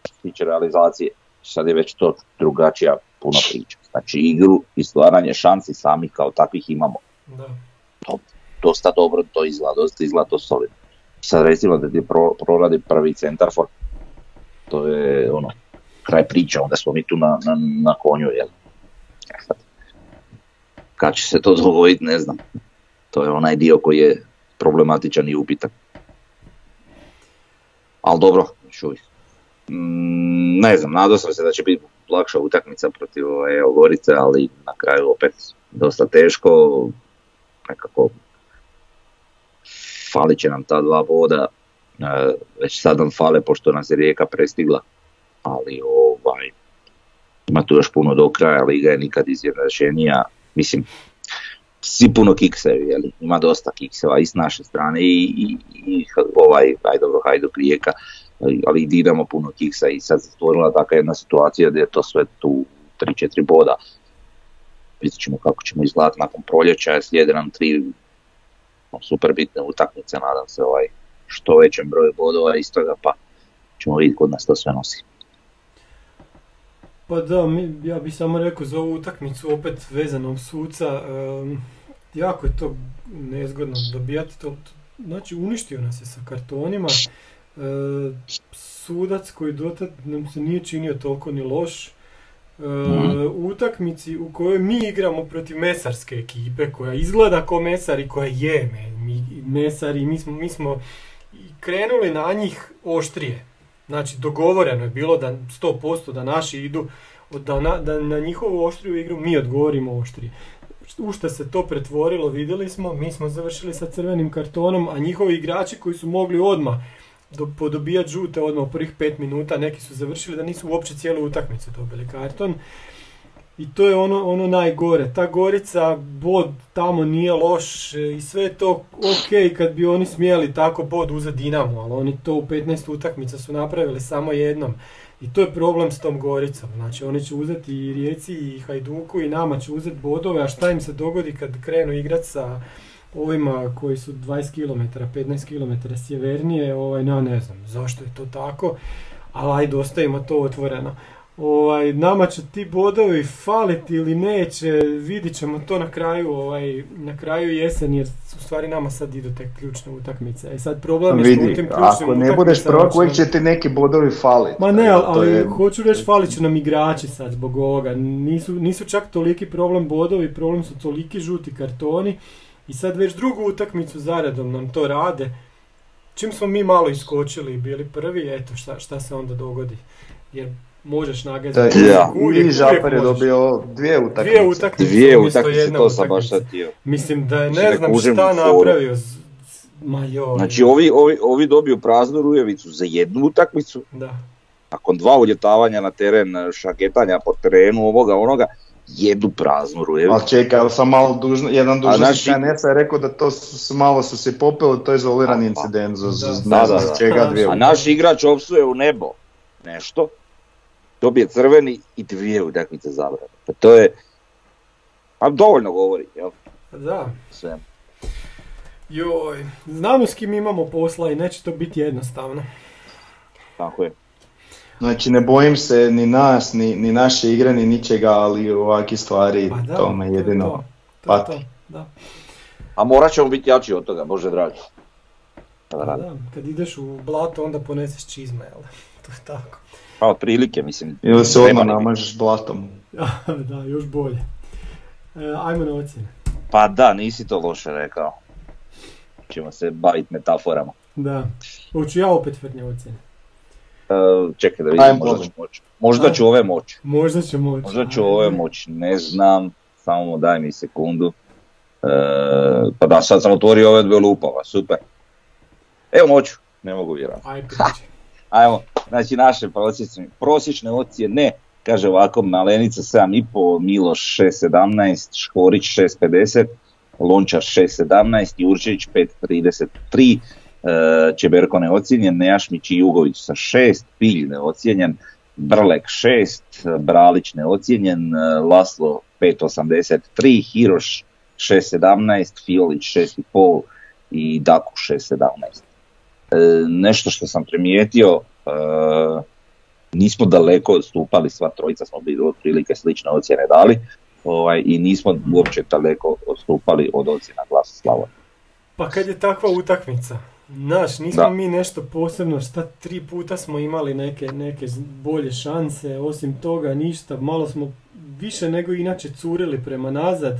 Što se tiče realizacije, sad je već to drugačija puno priča. Znači igru i stvaranje šansi sami kao takvih imamo. Da. Dosta dobro to izgleda, dosta izgleda to solidno. Sad recimo da ti pro, proradi prvi centar for, to je ono, kraj priča, onda smo mi tu na, na, na konju, jel? E sad, Kad će se to dogoditi, ne znam. To je onaj dio koji je problematičan i upitan. Ali dobro, čuj. Mm, ne znam, nadao sam se da će biti lakša utakmica protiv ovaj, evo, Gorice, ali na kraju opet dosta teško. Nekako falit će nam ta dva boda. E, već sad nam fale pošto nas je Rijeka prestigla. Ali ovaj, ima tu još puno do kraja, Liga je nikad izjednačenija. Mislim, svi puno kiksevi, jeli? ima dosta kikseva i s naše strane i, i, i ovaj, aj dobro, Hajduk Rijeka, ali, ali i Dinamo puno kiksa i sad se stvorila takva jedna situacija gdje je to sve tu 3-4 boda. Vidjet ćemo kako ćemo izgledati nakon proljeća, slijede nam tri no, super bitne utakmice, nadam se ovaj, što većem broju bodova iz toga, pa ćemo vidjeti kod nas to sve nosi. Pa da, mi, ja bih samo rekao za ovu utakmicu opet vezanom suca, em, jako je to nezgodno dobijati to, znači uništio nas je sa kartonima, e, sudac koji dotad nam se nije činio toliko ni loš, e, u utakmici u kojoj mi igramo protiv mesarske ekipe koja izgleda kao mesar i koja je mi, mesari, mi smo, mi smo i krenuli na njih oštrije. Znači, dogovoreno je bilo da 100% da naši idu, da na, da na njihovu oštriju igru mi odgovorimo oštrije. U što se to pretvorilo, vidjeli smo, mi smo završili sa crvenim kartonom, a njihovi igrači koji su mogli odmah do, podobijati žute odmah u prvih pet minuta, neki su završili da nisu uopće cijelu utakmicu dobili karton. I to je ono, ono najgore. Ta Gorica, bod tamo nije loš i sve je to ok kad bi oni smjeli tako bod uzeti Dinamo, ali oni to u 15 utakmica su napravili samo jednom. I to je problem s tom Goricom. Znači oni će uzeti i Rijeci i Hajduku i nama će uzeti bodove, a šta im se dogodi kad krenu igrat sa ovima koji su 20 km, 15 km sjevernije, ovaj, no, ne znam zašto je to tako, ali ajde ostavimo to otvoreno. Ovaj, nama će ti bodovi faliti ili neće, vidit ćemo to na kraju, ovaj, na kraju jesen jer u stvari nama sad idu te ključne utakmice. I sad problem je što u tim Vidi, ključnim ako ne budeš prvak, uvijek će ti neki bodovi faliti. Ma ne, ali, je- hoću reći falit će nam igrači sad zbog ovoga. Nisu, nisu čak toliki problem bodovi, problem su toliki žuti kartoni i sad već drugu utakmicu zaredom nam to rade. Čim smo mi malo iskočili i bili prvi, eto šta, šta se onda dogodi. Jer možeš Da, nagazati. Ja. uvijek, I Žapar je dobio dvije utakmice. Dvije utakmice. Dvije umjesto utakmice, jedne to sam baš htio. Mislim da je Mislim, ne znam šta napravio. z- z- Ma joj. Znači ovi, ovi, ovi dobiju praznu rujevicu za jednu utakmicu, Da. nakon dva uljetavanja na teren, šaketanja po terenu, ovoga, onoga, jednu praznu rujevicu. Ali čekaj, ali sam malo dužno, jedan dužnosnik znači- je rekao da to su, su- malo su se popili, to je izolirani Pa, incident, za, za, Da. Da, znam da, da. čega dvije A naš igrač opsuje u nebo nešto, dobije crveni i dvije utakmice zabrane. Pa to je, a dovoljno govori, jel? Da. Sve. Joj, znamo s kim imamo posla i neće to biti jednostavno. Tako je. Znači ne bojim se ni nas, ni, ni naše igre, ni ničega, ali ovakve stvari, Pa da, to me je jedino to. To je pati. to, da. A morat ćemo biti jači od toga, Bože dragi. Da, Pa da. kad ideš u blato onda poneseš čizme, jel? To je tako. Pa otprilike, mislim. Ili se odmah namažeš blatom. da, još bolje. E, ajmo na ocjene. Pa da, nisi to loše rekao. Ćemo se baviti metaforama. Da. Hoću ja opet tvrdnje ocjene. E, čekaj da vidim, Ajmo. možda ću moći. Možda ću ove moći. Možda će moći. Možda ću ove moći, ne znam, samo daj mi sekundu. E, pa da, sad sam otvorio ove dve lupava, super. Evo moću, ne mogu vjerovati. Ajmo, znači naše prosječne, prosječne ocjene, kaže ovako, Malenica 7,5, Miloš 6,17, Škorić 6,50, Lončar 6,17, Jurčević 5,33, e, Čeberko neocijenjen, Nejašmić i Jugović sa 6, Pilj neocijenjen, Brlek 6, Bralić neocijenjen, e, Laslo 5,83, Hiroš 6,17, Fiolić 6,5 i Daku 6,17. E, nešto što sam primijetio, e, nismo daleko odstupali, sva trojica smo bili otprilike slične ocjene dali ovaj, i nismo uopće daleko odstupali od ocjena glasa Slavonije. Pa kad je takva utakmica, Znaš, nismo Da. mi nešto posebno, šta tri puta smo imali neke, neke bolje šanse, osim toga ništa, malo smo više nego inače curili prema nazad,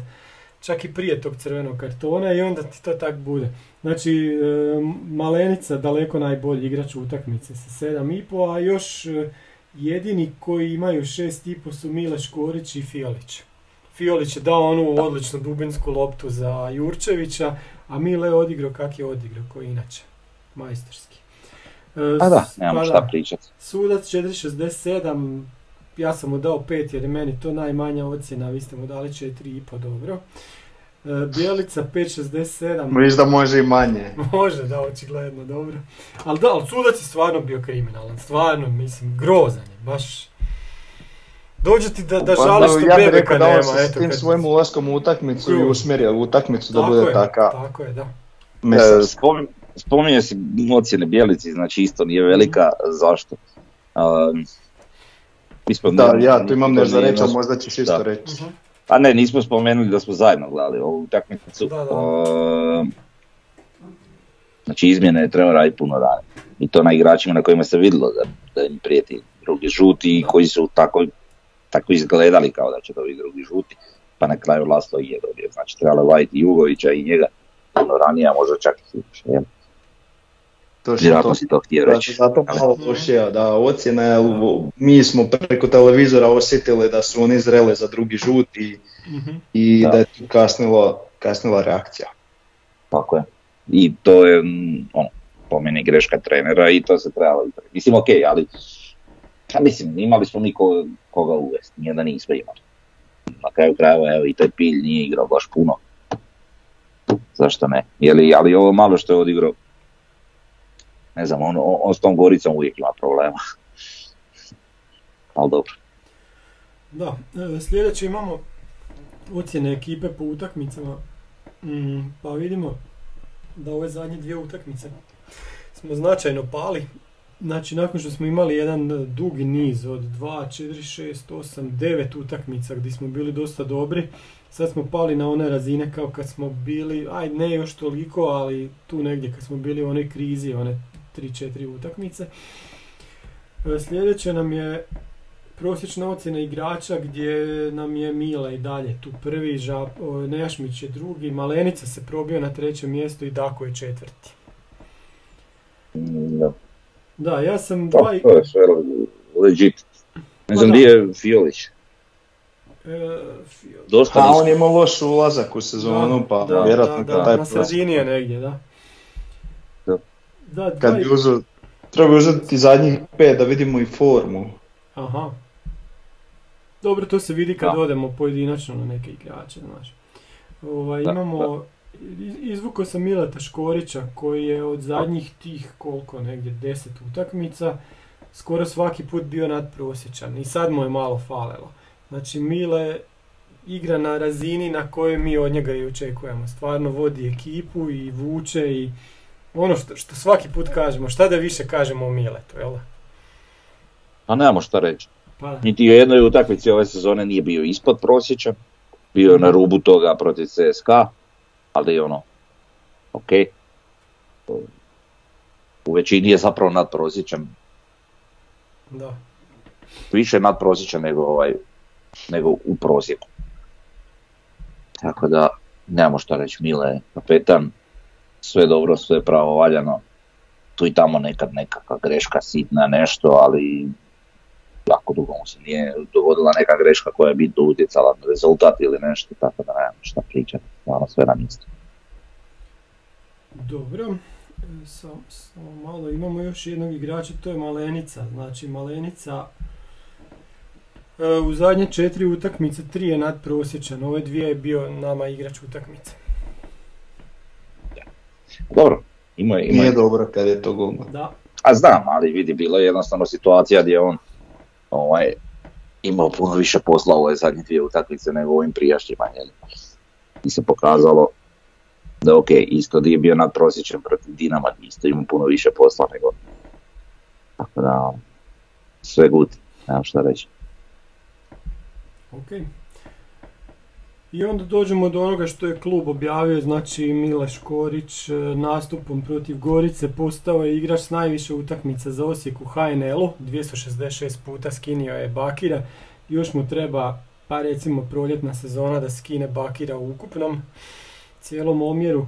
čak i prije tog crvenog kartona i onda ti to tak bude. Znači, e, Malenica daleko najbolji igrač utakmice sa 7,5, a još e, jedini koji imaju 6,5 su Mile Škorić i Fiolić. Fiolić je dao onu odličnu dubinsku loptu za Jurčevića, a Mile je odigrao kak je odigrao, koji inače, majstorski. E, A da, nemamo pa šta pričati. Sudac 4.67, ja sam mu dao 5 jer je meni to najmanja ocjena, vi ste mu dali 4,5, dobro. E, Bjelica 5.67, Viš da može i manje. može da, očigledno, dobro. Ali da, ali sudac je stvarno bio kriminalan, stvarno, mislim, grozan je, baš... Dođe ti da, da Pa žališ što ja bih Bebeka rekao da on nema, se s tim kad- svojim ulaskom u utakmicu i usmjerio utakmicu da Tako bude je, taka Tako je, da. E, spomin- spominje se ocjene Bjelici, znači isto nije velika, zašto? Um, Da, ne- ja tu imam to nešto za reći, ali možda ćeš isto reći. Mhm. A ne, nismo spomenuli da smo zajedno gledali ovu utakmicu. Znači izmjene je trebao raditi puno ranije. I to na igračima na kojima se vidjelo da, da im prijeti drugi žuti i koji su tako, tako izgledali kao da će dobiti drugi žuti. Pa na kraju Laslo i je dobio. Znači trebalo vaditi Jugovića i njega puno ranije, a možda čak i više. jel? Vjerojatno to. si to htio Da, reći. zato malo lošija, da, ocjena je, mi smo preko televizora osjetili da su oni zrele za drugi žut i, Mhm. i Da. da. je tu kasnilo, kasnila reakcija. Tako je. I to je, mm, ono, po meni greška trenera i to se trebalo. Mislim, ok, ali, ja mislim, imali smo mi ko- koga uvesti, nije da nismo imali. Na kraju krajeva, evo, i taj Pilj nije igrao baš puno. Zašto ne? Je li, ali ovo malo što je odigrao, ne znam, on, on, on s tom Goricom uvijek ima problema. Ali dobro. Da, e, sljedeće imamo ocjene ekipe po utakmicama. Mm, pa vidimo da ove zadnje dvije utakmice smo značajno pali. Znači, nakon što smo imali jedan e, dugi niz od 2, 4, 6, 8, 9 utakmica gdje smo bili dosta dobri, sad smo pali na one razine kao kad smo bili, aj ne još toliko, ali tu negdje kad smo bili u onoj krizi, one 3-4 utakmice. E, Sljedeće nam je prosječna ocjena igrača gdje nam je Mila i dalje tu prvi, Žap, Nejašmić je drugi, Malenica se probio na trećem mjestu i Dako je četvrti. Mm, Da, Da, ja sam to, dva i... to je sve legit. Ne Pa znam da. gdje je Fiolić. E, Fio- Dosta A on je imao loš ulazak u sezonu, pa da, vjerojatno da, da, taj na sredini je negdje, da. Da. Da, dva kad bi uzeo, treba bi uzeti zadnjih pet da vidimo i formu. Aha. Dobro, to se vidi kad Da. odemo pojedinačno na neke igrače, znaš. Ovaj, Da, imamo, izvukao sam Mileta Škorića koji je od zadnjih tih koliko, negdje deset utakmica, skoro svaki put bio nadprosječan i sad mu je malo falilo. Znači Mile igra na razini na kojoj mi od njega i očekujemo. Stvarno vodi ekipu i vuče i ono što, što svaki put kažemo, šta da više kažemo o Miletu, jel? Pa nemamo šta reći. Pa. Niti u jednoj utakmici ove sezone nije bio ispod prosječan. Bio je na rubu toga protiv CSKA, ali ono, ok. U većini je zapravo nadprosječan, da. više nadprosječan nego, ovaj, nego u prosjeku. Tako da, nemamo šta reći, Mile je kapetan, sve dobro, sve pravo valjano. tu i tamo nekad nekakva greška sitna nešto, ali jako dugo mu se nije dogodila neka greška koja je bitno utjecala na rezultat ili nešto, tako da nemam šta pričati, stvarno sve na mjestu. Dobro, E, sam- samo malo, imamo još jednog igrača, to je Malenica. Znači Malenica e, u zadnje četiri utakmice, tri je nadprosječan, ove dvije je bio nama igrač utakmice. Dobro, ima je, ima Nije je, dobro kad je to guma. Da, a znam, ali vidi, bilo je jednostavno situacija gdje on ovaj, imao puno više posla u zadnje dvije utakmice nego ovim prijašnjima, jel? I se pokazalo da ok, isto nije bio nadprosječan protiv Dinama, isto ima puno više posla nego tako da sve good, nemam šta reći. ok. I onda dođemo do onoga što je klub objavio, znači Mile Škorić e, nastupom protiv Gorice postao je igrač s najviše utakmica za Osijek u HNL-u, 266 puta skinio je Bakira, još mu treba pa recimo proljetna sezona da skine Bakira u ukupnom cijelom omjeru.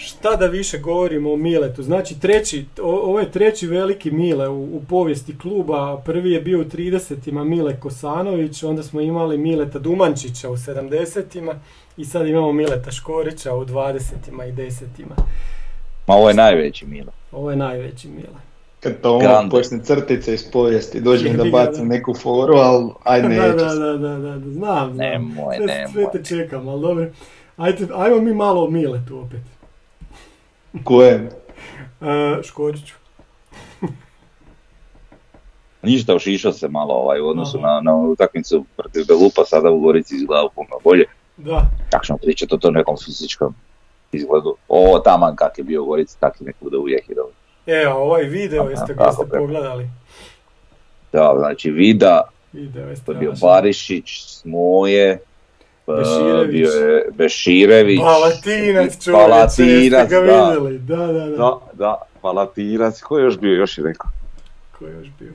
Šta da više govorimo o Miletu, znači treći, o- ovo je treći veliki Mile u, u povijesti kluba, prvi je bio u 30-ima Mile Kosanović, onda smo imali Mileta Dumančića u 70-ima i sad imamo Mileta Škorića u 20-ima i 10-ima. Ma ovo je najveći Milo. Ovo je najveći Mile. Kad to ono Grande. počne crtice iz povijesti, dođe mi da bacim da. neku foru, ali aj da, neću. da, da, da, da, da, znam, znam. Nemoj, sve, nemoj. sve te čekam, ali dobro. Ajde, ajmo mi malo o Miletu opet. Kojem? E, Škoriću. Ništa, ošišao se malo ovaj, u odnosu Aha. na, na utakmicu protiv Belupa, sada u Gorici izgleda puno bolje. Da, Kako ćemo pričati o tom nekom fizičkom izgledu. Ovo taman kak je bio u Gorici, tak i nek bude uvijek i dobro. evo, ovaj video, Aha, jeste, tako, jeste tako. pogledali? Da, znači Vida, Video jeste. to je bio. Barišić, Smoje, Beširević. bio je Beširević, Palatinac čovječe, Palatinac, ga da. vidjeli? Da, da, da. Da, da, Palatinac, ko je još bio, još je rekao. Ko je još bio?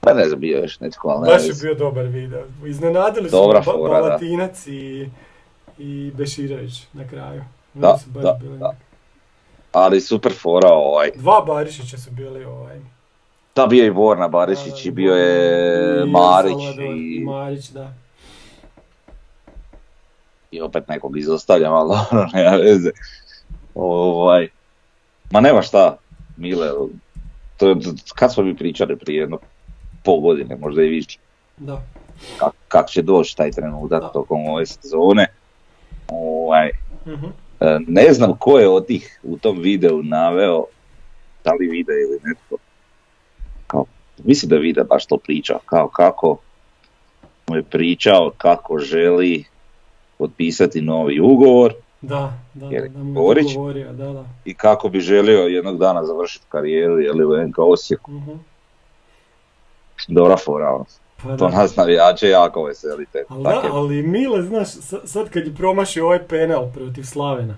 Pa ne znam, bio još netko, ali ne Baš je bio dobar video. Iznenadili su Dobra ba- fora, da. Palatinac i, i Beširević na kraju. Oni Da, su baš da, bili da. Ali super fora ovaj. Dva Barišića su bili ovaj. Da, bio je i Borna Barišić i bio je i Marić i, Marić, da. I opet nekog izostavljam, ali dobro, nema veze. Ovaj, ma nema šta, Mile, to, to, kad smo mi pričali prije jedno pol godine, možda i više, Da. kak, kak će doći taj trenutak Da. tokom ove sezone. Ovaj, Mhm. e, ne znam ko je od tih u tom videu naveo, da li vide ili netko, kao, mislim da vide baš to priča, kao kako mu je pričao kako želi potpisati novi ugovor Da, da, Jer da, da je Borić? govorio, da, da. i kako bi želio jednog dana završiti karijeru jeli, u NK Osijeku. Mhm. Dobra fora, ono. Pa to da. nas navijače jako veseli. Te, Ali, da, ali Mile, znaš, sa- sad kad je promašio ovaj penal protiv Slavena,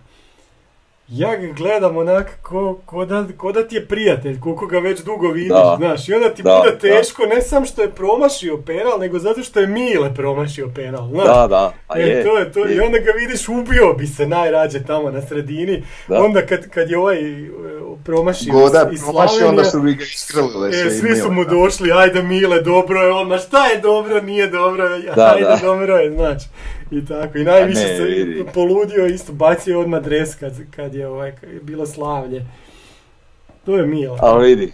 ja ga gledam onak ko, ko, da, ko da ti je prijatelj, koliko ga već dugo vidiš, Da. znaš, i onda ti Da, bude da. teško ne sam što je promašio penal, nego zato što je Mile promašio penal, znaš. Da, da, a E, je. to je to, i je. onda ga vidiš, ubio bi se najrađe tamo na sredini, Da. onda kad, kad je ovaj e, promašio Goda iz onda su mi ga iskrlile E, sve i svi su mu došli, ajde Mile, dobro je on, ma šta je dobro, nije dobro, Da, ajde da. dobro je, znači. I tako, i najviše ne, se vidi. poludio, isto bacio odmah dres kad, kad je ovaj, kad je bilo slavlje. To je Mile. Ali vidi,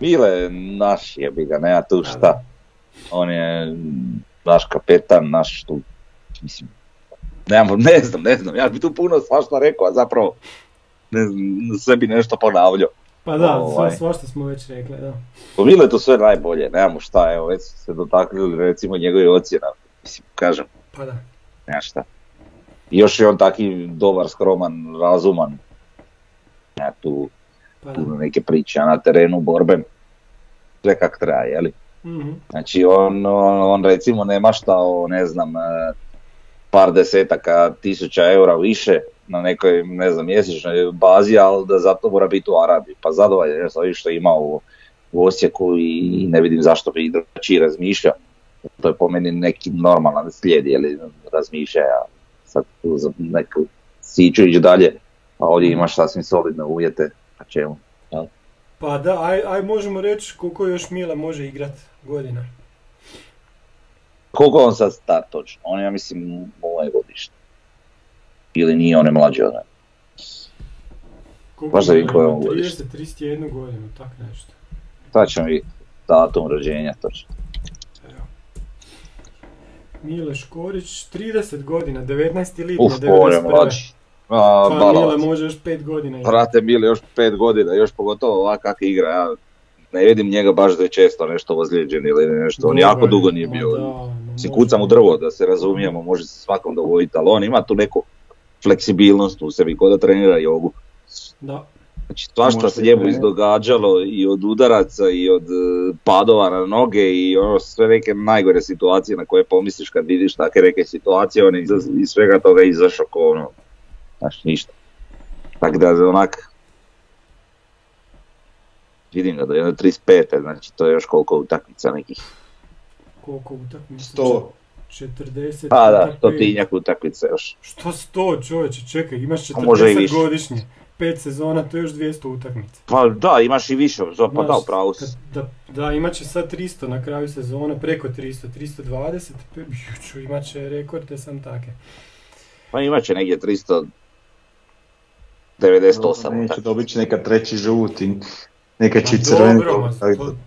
Mile je naš jebi ga, nema tu šta. On je naš kapetan, naš tu, mislim, nemam, ne znam, ne znam, ja bi tu puno svašta rekao, a zapravo ne znam, sve bi nešto ponavljao. Pa da, ovaj. sva, svašta smo već rekli, da. Po Mile je to sve najbolje, nemamo šta, evo već su se dotaknuli recimo njegove ocjena, mislim, kažem, Pa da. Nema šta. I još je on taki dobar, skroman, razuman, nema tu Pa da. puno neke priče a na terenu borbe, sve kak treba, jeli? Mhm. Znači on, on, on recimo ne mašta o ne znam e, par desetaka tisuća eura više na nekoj ne znam mjesečnoj bazi, ali da zato mora biti u Arabiji. Pa zadovoljan je što ima u, u Osijeku i ne vidim zašto bi drugačije razmišljao. To je po meni neki normalan slijed ili razmišljaja. Sad tu za neku siću ići dalje, a ovdje imaš sasvim solidne uvjete. Pa čemu? Pa Pa da, aj, aj možemo reći koliko još Mile može igrat godina. Koliko on sad star točno? On ja mislim, ovaj godište. Ili nije, on je mlađi od mene. Baš da vidim koje je on godište. 30, 31 godinu, tak nešto. Sad ćemo vidjeti datum rođenja točno. Mile Škorić, 30 godina, 19. lipnja Uf, on je 91. mlađi. A, Pa Mile može još 5 godina. Brate, bili još pet godina, još pogotovo ovak kak igra. Ja ne vidim njega baš da je često nešto ozlijeđen ili nešto. On jako dugo nije bio. Si kucam u drvo da se razumijemo, može se svakom dogoditi, ali on ima tu neku fleksibilnost u sebi, ko da trenira jogu. Da, Znači svašta se njemu izdogađalo i od udaraca i od e, padova na noge i ono sve neke najgore situacije na koje pomisliš kad vidiš takve neke situacije, on je iz, iz svega toga izašao ko ono, znaš ništa. Tako da onak, vidim ga da je 35. znači to je još koliko utakmica nekih. koliko utakmica? 100. 40. Pa da, to pet. tinjak utakmice još. Što 100 čovječe, čekaj, imaš A može i 40 više. godišnje, 5 sezona, to je još 200 utakmica. Pa da, imaš i više, pa da, upravo si. Da, da, imat će sad 300 na kraju sezona, preko 300, 320, pe- juču, imat će rekorde sam take. Pa imat će negdje 398 Neće utakmica. dobit će neka treći žuti, neka Pa će crveni. dobro, ma,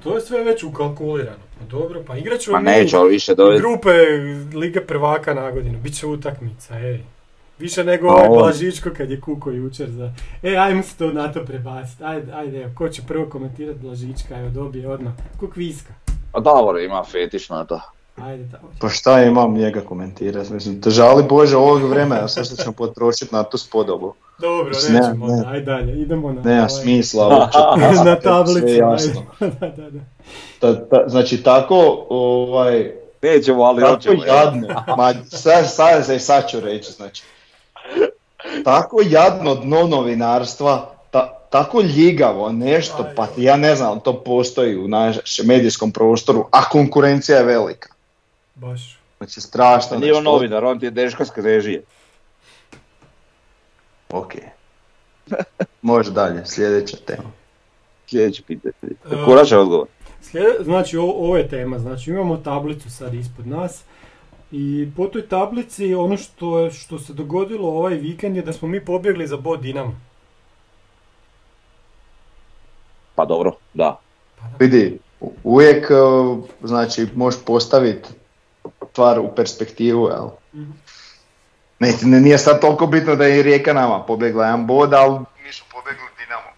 to, je sve već ukalkulirano. Pa dobro, pa igrat ćemo Pa neće, više dobiti. grupe Lige prvaka na godinu, bit će utakmica, ej. Više nego A ovaj Blažičko kad je kuko jučer za... E, ajmo se to na to prebaciti. Ajde, ajde, evo, ko će prvo komentirati Blažička, evo dobije odmah. Ko kviska. Pa Davor ima fetiš na to. Ajde, tamo. Pa šta imam njega komentirati, mislim, te žali Bože ovog vremena, sve što ćemo potrošiti na tu spodobu. Dobro, Mislim, ne, nećemo, ne. onda, ajde dalje, idemo na... Nema ovaj- smisla uopće. na tablicu, Sve jasno. ajde. da, da, da. Ta- ta- znači tako, ovaj, Nećemo, ali tako hoćemo. evo. jadno, ma sad, sad, sad, sad ću reći, znači, tako jadno dno novinarstva, ta- tako ljigavo nešto, pa ja ne znam, to postoji u našem medijskom prostoru, a konkurencija je velika. Baš. Znači strašno. Nije on novinar, on ti je deško s režije. Ok. Može dalje, sljedeća tema. Sljedeće pitanje. E, Koračan odgovor. Slijede, znači, ovo, ovo je tema, znači imamo tablicu sad ispod nas i po toj tablici ono što, je, što se dogodilo ovaj vikend je da smo mi pobjegli za bod Dinamo. Pa dobro, da. Pa da. Vidi, uvijek uh, znači možeš postaviti stvar u perspektivu, jel? Mhm. Ne, ne, nije sad toliko bitno da je i Rijeka nama pobjegla jedan bod, ali nisu pobjegli Dinamo.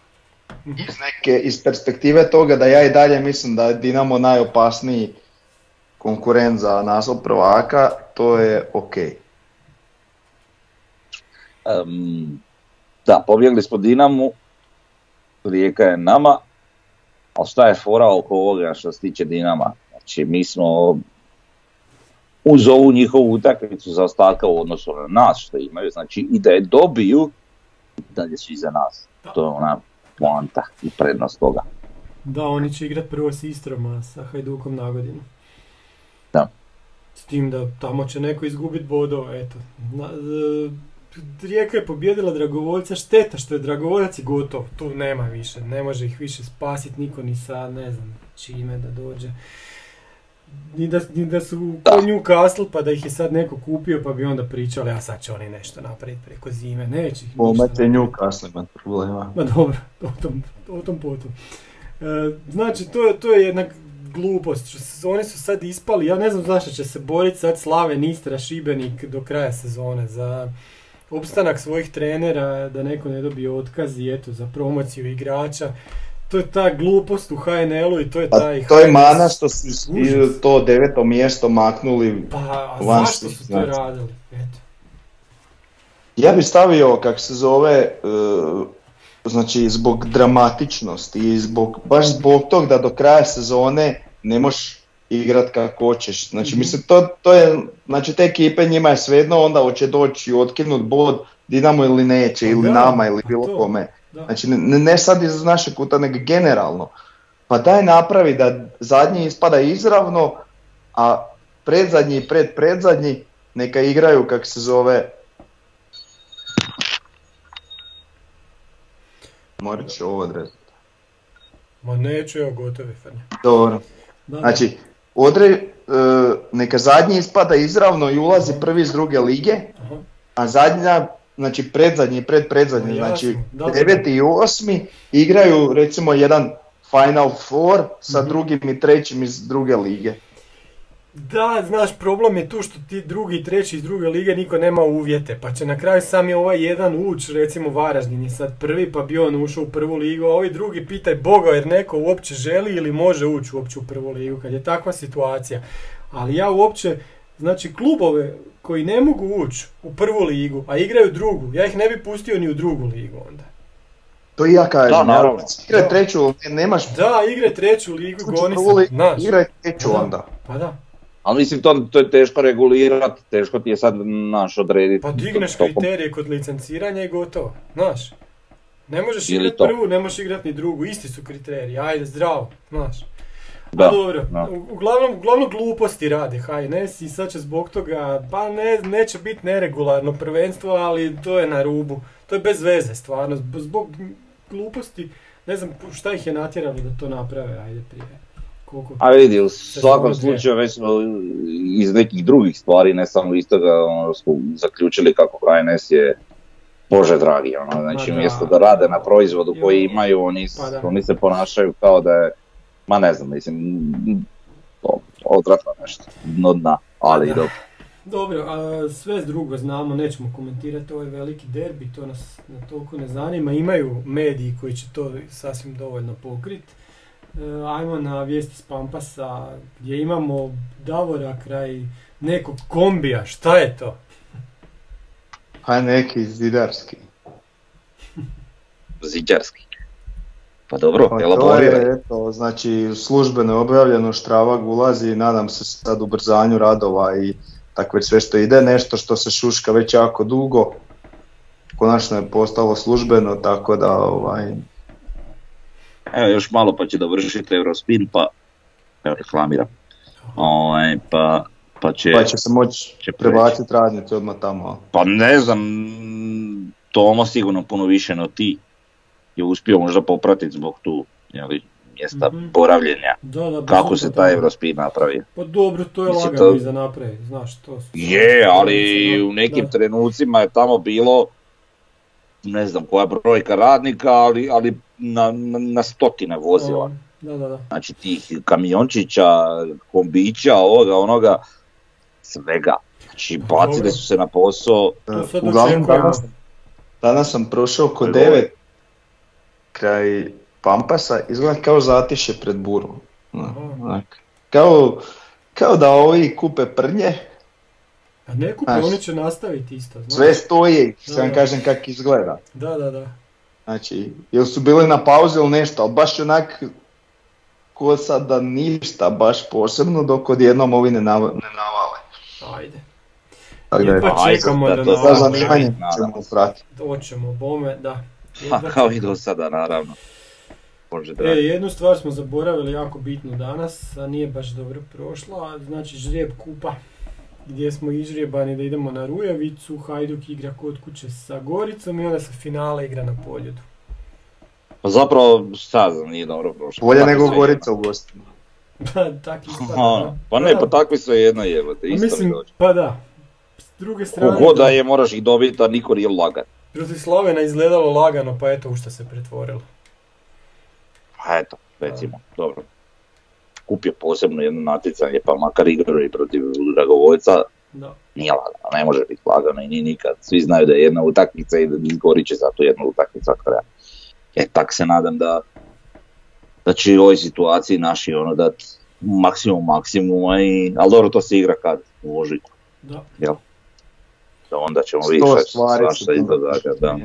Iz neke, iz perspektive toga da ja i dalje mislim da je Dinamo najopasniji konkurent za naslov prvaka, to je ok. Em, da, pobjegli smo Dinamu, Rijeka je nama, ali šta je fora oko ovoga što se tiče Dinama? Znači, mi smo uz ovu njihovu utakmicu za ostatka u odnosu na nas što imaju, znači i da je dobiju, dalje su iza nas. To je ona poanta i prednost toga. Da, oni će igrat prvo s Istrom, a sa Hajdukom na godinu. S tim da tamo će neko izgubit bodova, eto. Na, e, Rijeka je pobjedila Dragovoljca, šteta što je Dragovoljac i gotov, tu nema više, ne može ih više spasiti niko ni sa, ne znam, čime da dođe. Ni da, ni da su ko Newcastle pa da ih je sad neko kupio pa bi onda pričali, a sad će oni nešto napraviti preko zime, neće ih napraviti. Newcastle ima problema. Ma dobro, o tom, o tom potom. E, znači, to, je- to je jedna glupost. Što se- oni su sad ispali, ja ne znam zašto će se boriti sad Slaven, Istra, Šibenik do kraja sezone za opstanak svojih trenera, da neko ne dobije otkaz i eto, za promociju igrača. To je ta glupost u HNL-u i to je Pa taj... to je mana što su Užas. to deveto mjesto maknuli. Pa, a van zašto su to radili? Eto. Ja bi stavio, kak se zove, e, znači zbog dramatičnosti i zbog, baš zbog tog da do kraja sezone ne možeš igrat kako hoćeš. Znači, Mhm. mislim, to, to je, znači te ekipe njima je svejedno, onda hoće doći i otkinut bod Dinamo ili neće, ili da, nama, ili bilo to. kome. Da. Znači, ne, ne sad iz našeg kuta, nego generalno. Pa daj napravi da zadnji ispada izravno, a predzadnji i pred predzadnji neka igraju, kak se zove, Morat ću ovo odrezati. Ma neću, evo gotovi Frnja. Dobro. Da. Znači, odre, e, neka zadnji ispada izravno i ulazi prvi iz druge lige, Aha. a zadnja, znači predzadnji, pred predzadnji, znači da, da. deveti i osmi igraju recimo jedan Final Four sa Mhm. drugim i trećim iz druge lige. Da, znaš, problem je tu što ti drugi i treći iz druge lige niko nema uvjete, pa će na kraju sam je ovaj jedan uć, recimo Varaždin je sad prvi, pa bi on ušao u prvu ligu, a ovi drugi pitaj Boga jer neko uopće želi ili može ući uopće u prvu ligu, kad je takva situacija. Ali ja uopće, znači klubove koji ne mogu ući u prvu ligu, a igraju drugu, ja ih ne bi pustio ni u drugu ligu onda. To i ja kažem, Da, naravno. igraj Da. treću, ne- nemaš Da, igre treću ligu, goni se, znaš. igraj treću Da. onda. Pa da, Ali mislim, to, to je teško regulirati, teško ti je sad naš odrediti. Pa digneš tokom- kriterije kod licenciranja i gotovo, znaš. Ne možeš igrati to. prvu, ne možeš igrati ni drugu, isti su kriteriji, ajde zdravo, znaš. Da, dobro, da. U- uglavnom, uglavnom gluposti radi HNS i sad će zbog toga, pa ne, neće biti neregularno prvenstvo, ali to je na rubu, to je bez veze stvarno, zb- zbog gluposti, ne znam šta ih je natjeralo da to naprave, ajde prije. Koliko? A vidi, u svakom slučaju već smo iz nekih drugih stvari, ne samo iz toga, ono, smo zaključili kako HNS je Bože dragi, ono, znači da. mjesto da rade na proizvodu koji imaju, oni, Pa da. oni se ponašaju kao da je, ma ne znam, mislim, to, odvratno nešto, dno dna, ali Da. dobro. Dobro, a sve drugo znamo, nećemo komentirati ovaj veliki derbi, to nas na toliko ne zanima. Imaju mediji koji će to sasvim dovoljno pokrit. E, ajmo na vijesti s Pampasa gdje imamo Davora kraj nekog kombija, šta je to? Pa neki zidarski. Ziđarski. Pa dobro, Pa to je, eto, znači službeno je objavljeno, Štravag ulazi, nadam se sad ubrzanju radova i tako već sve što ide, nešto što se šuška već jako dugo, konačno je postalo službeno, tako da ovaj, Evo još malo pa će dovršiti Eurospin, pa evo reklamiram. Ovaj, pa, pa će, pa će se moći će prebaciti radnici odmah tamo. pa ne znam, Tomo sigurno puno više no ti je uspio možda popratiti zbog tu jeli, mjesta Mhm. boravljenja. Da, da, Kako se taj Eurospin napravio? Pa dobro, to je Mislim, lagano to- i za napraviti, znaš, to su... Je, ali u nekim Da. trenucima je tamo bilo ne znam koja brojka radnika, ali, ali na, na, na stotine vozila. Da, da, da. Znači tih kamiončića, kombića, ovoga, onoga, svega. Znači bacili su se na posao, Uglavnom danas, danas sam prošao kod devet kraj Pampasa, izgleda kao zatiše pred. Onak. Kao, kao da ovi kupe prnje, A ne kupe, Znaš, oni će nastaviti isto, znaš. sve stoji, Da, vam da. kažem kak izgleda. Da, da, da. Znači, jel su bili na pauzi ili nešto, ali baš onak ko sad da ništa baš posebno dok odjednom ovi ne, nav- ne navale. Ajde. Tako da je Ajde, čekamo da da to za zanimanje ćemo pratiti. Hoćemo, bome, da. pa Jedva kao i do sada naravno. Bože E, jednu stvar smo zaboravili jako bitnu danas, a nije baš dobro prošla, znači žrijeb kupa gdje smo izžrijebani da idemo na Rujevicu, Hajduk igra kod kuće sa Goricom i onda se finale igra na Poljudu. Pa zapravo sad nije dobro prošlo. Bolje nego Gorica u gostima. Da, tak ispada, da. pa ne, pa takvi su jedno jebote, Pa isto mi mislim, dođe. pa da. S druge strane, Kogod da je moraš ih dobiti, a niko nije lagan. protiv Slavena izgledalo lagano, pa eto u šta se pretvorilo. Pa eto, recimo, dobro. Kupio posebno jedno natjecanje, pa makar igraju i protiv Dragovoljca, Da. nije lagano, ne može biti lagano i nije nikad. Svi znaju da je jedna utakmica i da izgorit će zato jednu utakmicu od kraja. E, tak se nadam da, da će i u ovoj situaciji naši ono dat maksimum maksimuma i, ali dobro to se igra kad u ožujku, Da. jel? Da onda ćemo vidjeti šta se događa, da.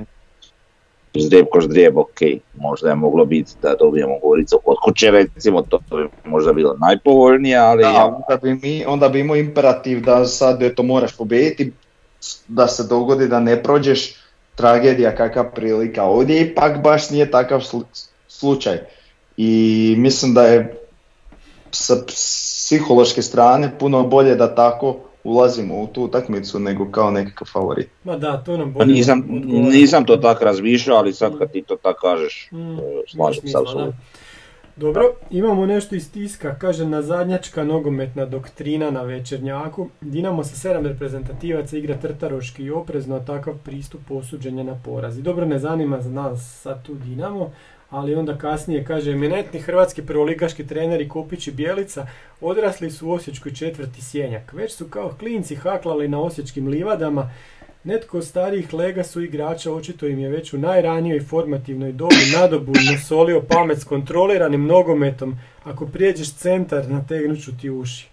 Događa. Ždrijeb ok, možda je moglo biti da dobijemo Goricu kod kuće, recimo, to bi možda bilo najpovoljnije, ali Da, onda bi, mi, onda bi imao imperativ da sad eto moraš pobijediti, da se dogodi da ne prođeš, tragedija kakva prilika. Ovdje ipak baš nije takav slu- slučaj. I mislim da je sa psihološke strane puno bolje da tako ulazimo u tu utakmicu nego kao nekakav favorit. Ma da, to nam Pa bolje nisam, nisam to tako razmišljao, ali sad kad ti to tako kažeš, Mm, e, slažem se apsolutno. Dobro, imamo nešto iz tiska, kaže nazadnjačka nogometna doktrina na večernjaku. Dinamo sa sedam reprezentativaca igra trtaroški i oprezno, a takav pristup osuđen je na poraz. I dobro ne zanima za nas sad tu Dinamo, ali onda kasnije kaže eminentni hrvatski prvoligaški treneri Kopić i Bjelica odrasli su u Osječkoj četvrti sjenjak. Već su kao klinci haklali na osječkim livadama, Netko od starijih lega su igrača očito im je već u najranijoj formativnoj dobi nadobu nasolio pamet s kontroliranim nogometom. Ako prijeđeš centar, nategnuću ti uši.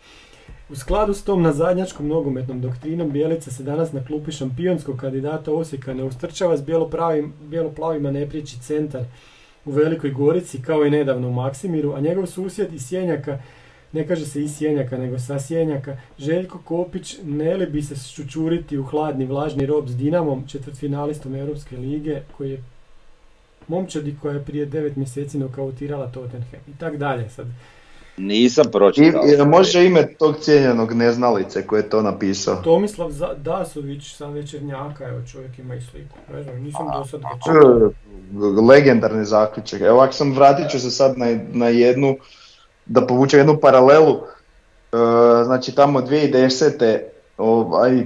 U skladu s tom nazadnjačkom nogometnom doktrinom Bijelica se danas na klupi šampionskog kandidata Osijeka ne ustrčava s bijelo-plavima ne priječi centar u Velikoj Gorici kao i nedavno u Maksimiru, a njegov susjed iz Sjenjaka ne kaže se iz Sjenjaka, nego sa Sjenjaka. Željko Kopić ne li bi se šučuriti u hladni vlažni rob s Dinamom, četvrtfinalistom Europske lige, koji je momčadi koja je prije devet mjeseci nokautirala Tottenham i tak dalje. Sad, Nisam I, pročitao. i može ime tog cijenjenog neznalice koji je to napisao. Tomislav Dasović sa Večernjaka, evo čovjek ima i sliku. Ne znam, nisam do sad. E, Legendarni zaključak. Evo ako sam vratit ću se sad na, na jednu, da povučem jednu paralelu. E, znači tamo 2010. Ovaj, e,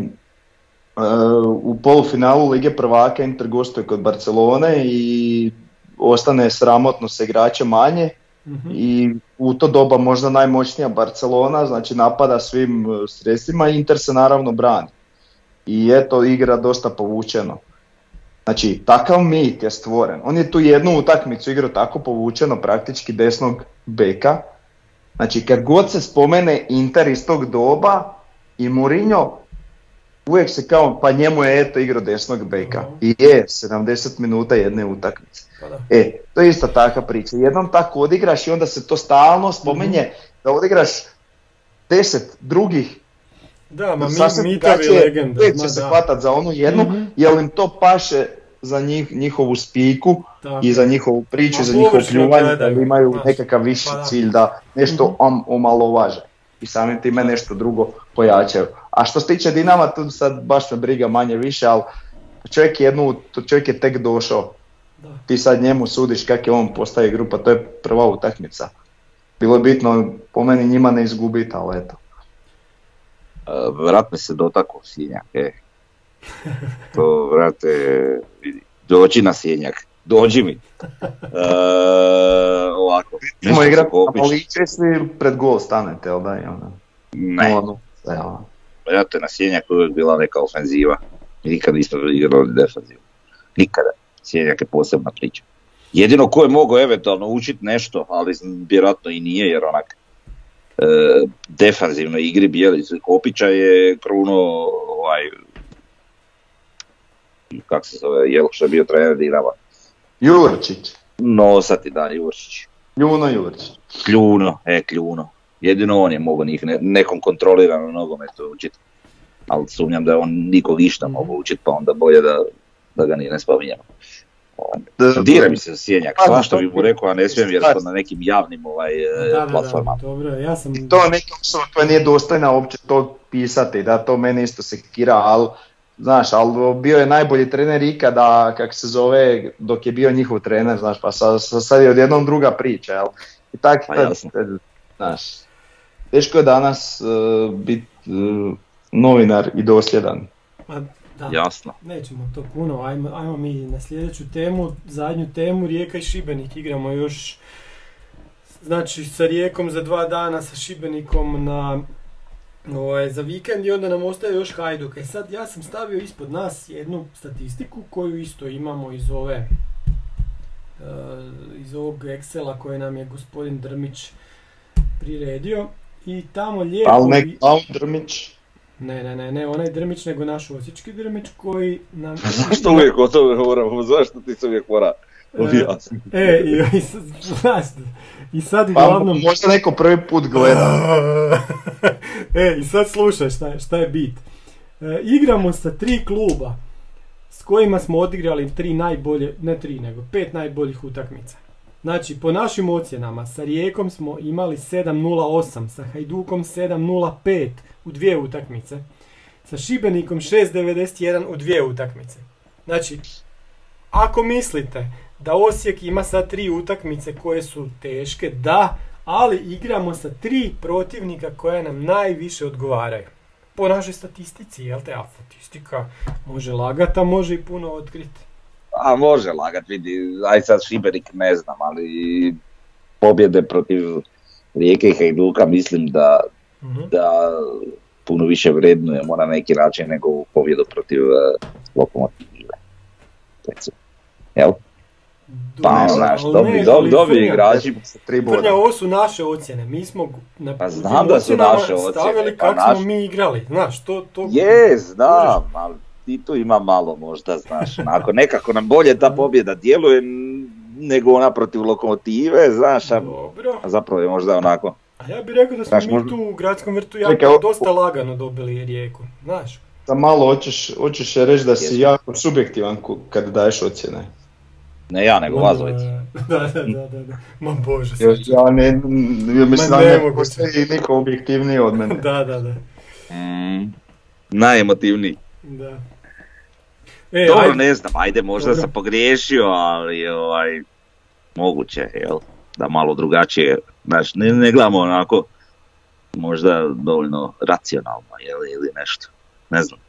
u polufinalu Lige prvaka Inter gostuje kod Barcelone i ostane sramotno sa igrača manje Mhm. i u to doba možda najmoćnija Barcelona, znači napada svim e, sredstvima i Inter se naravno brani. I eto igra dosta povučeno. Znači, takav mit je stvoren. On je tu jednu utakmicu igrao tako povučeno praktički desnog beka. Znači, kad god se spomene Inter iz tog doba i Mourinho, uvijek se kao, pa njemu je eto igrao desnog beka. Mhm. I je, 70 minuta jedne utakmice. Pa da. E, to je isto takva priča. Jednom tako odigraš i onda se to stalno spominje da odigraš deset drugih Da, ma mi, mitovi legende. uvijek će se da. hvatat za onu jednu, Mhm. jer im to paše za njih, njihovu spiku Tako. i za njihovu priču, Ma za njihovo pljuvanje, da imaju znaš. nekakav viši Pa da. cilj, da nešto Mhm. om, omalovaže i samim time nešto drugo pojačaju. A što se tiče Dinama, tu sad baš me briga manje više, ali čovjek je, jednu, čovjek je tek došao. Ti sad njemu sudiš kak je on postaje grupa, to je prva utakmica. Bilo je bitno po meni njima ne izgubiti, ali eto. Vrat me se dotakao Sjenjak, e. To, vrate, dođi na Sjenjak, dođi mi. E, ovako, nešto Maliće svi pred gol stanete, jel da? i ono, ne, 0:0, jel? vrate, na Sjenjak uvijek bila neka ofenziva. Nikad nismo igrali defenzivu. Nikada. Sjenjak je posebna priča. Jedino ko je mogao eventualno učiti nešto, ali vjerojatno i nije, jer onak e, defanzivnoj igri Bijelica i Kopića je Kruno ovaj kak se zove, jel što je bio trener Dinama. Jurčić, Nosati Dan Jurčić. Juno Jurčić. Kljuno, e Kljuno. Jedino on je mogao njih ne, nekom kontroliranom nogometu učiti. Ali sumnjam da je on nikog išta mogao učiti, pa onda bolje da, da ga ni ne spominjamo. Ovaj, Dira mi se sjenjak, Pa, svašta bi mu rekao, a ne smijem jer smo na nekim javnim ovaj, e, Da, da, da, platformama. dobro, ja sam... To neka osoba koja nije dostojna uopće to pisati, da to mene isto sekira, ali znaš, ali bio je najbolji trener ikada, kak se zove, dok je bio njihov trener, znaš, pa sa, sa- sad je odjednom druga priča, jel? I tak, Pa tad- znaš, teško je danas biti novinar i dosljedan. Da. Jasno. Nećemo to puno, ajmo, ajmo mi na sljedeću temu, zadnju temu, Rijeka i Šibenik igramo još, znači sa Rijekom za dva dana, sa Šibenikom na, ovaj, za vikend i onda nam ostaje još Hajduk. E sad ja sam stavio ispod nas jednu statistiku koju isto imamo iz ove, e, iz ovog Excela koje nam je gospodin Drmić priredio i tamo lijepo... Ali nek Drmić, ne, ne, ne, ne, onaj Drmić, nego naš osječki Drmić koji nam... Zašto uvijek o tome govorimo? Zašto ti se uvijek mora objasniti? E, i, i, sad- znaš, i sad pa uglavnom... možda neko prvi put gleda. e, i sad slušaj šta, je- šta je bit. E, igramo sa tri kluba s kojima smo odigrali tri najbolje, ne tri, nego pet najboljih utakmica. Znači, po našim ocjenama, sa Rijekom smo imali 7-0-8, sa Hajdukom 7-0-5 u dvije utakmice, sa Šibenikom 6-91 u dvije utakmice. Znači, ako mislite da Osijek ima sad tri utakmice koje su teške, da, ali igramo sa tri protivnika koje nam najviše odgovaraju. Po našoj statistici, jel te? A statistika može lagati, a može i puno otkriti. A može lagat, vidi, aj sad Šibenik ne znam, ali pobjede protiv Rijeke i Hajduka mislim da, Mhm. da puno više vrednujemo na neki način nego pobjedu protiv uh, Lokomotive. Jel? Pa, Dobro, znaš, dobri, dobri Frnja, igrači. Tri boda. Frnja, ovo su naše ocjene, mi smo na Pa u znam da su naše ocjene, stavili pa kako smo naš- mi igrali, znaš, to, to... Je, znam, ali ti tu ima malo možda, znaš, onako nekako nam bolje ta pobjeda djeluje nego ona protiv Lokomotive, znaš, a Dobro, a zapravo je možda onako, a ja bih rekao da smo Znaš, mi možda- tu u gradskom vrtu jako Čekaj, o- dosta lagano dobili rijeku, znaš. Da malo hoćeš, hoćeš reći da si jako subjektivan kad daješ ocjene. ne ja nego vas da. Da, da, da. Ma bože, Ja, sad. ja ne, n- mislim da ne postoji niko objektivniji od mene. Da, da, da. Mm, najemotivniji. da. E, Dobro, ajde. ne znam, ajde, možda Dobro. sam pogriješio, ali ovaj, moguće, jel, da malo drugačije, znaš, ne, ne gledamo onako, možda dovoljno racionalno, jel, ili nešto, ne znam,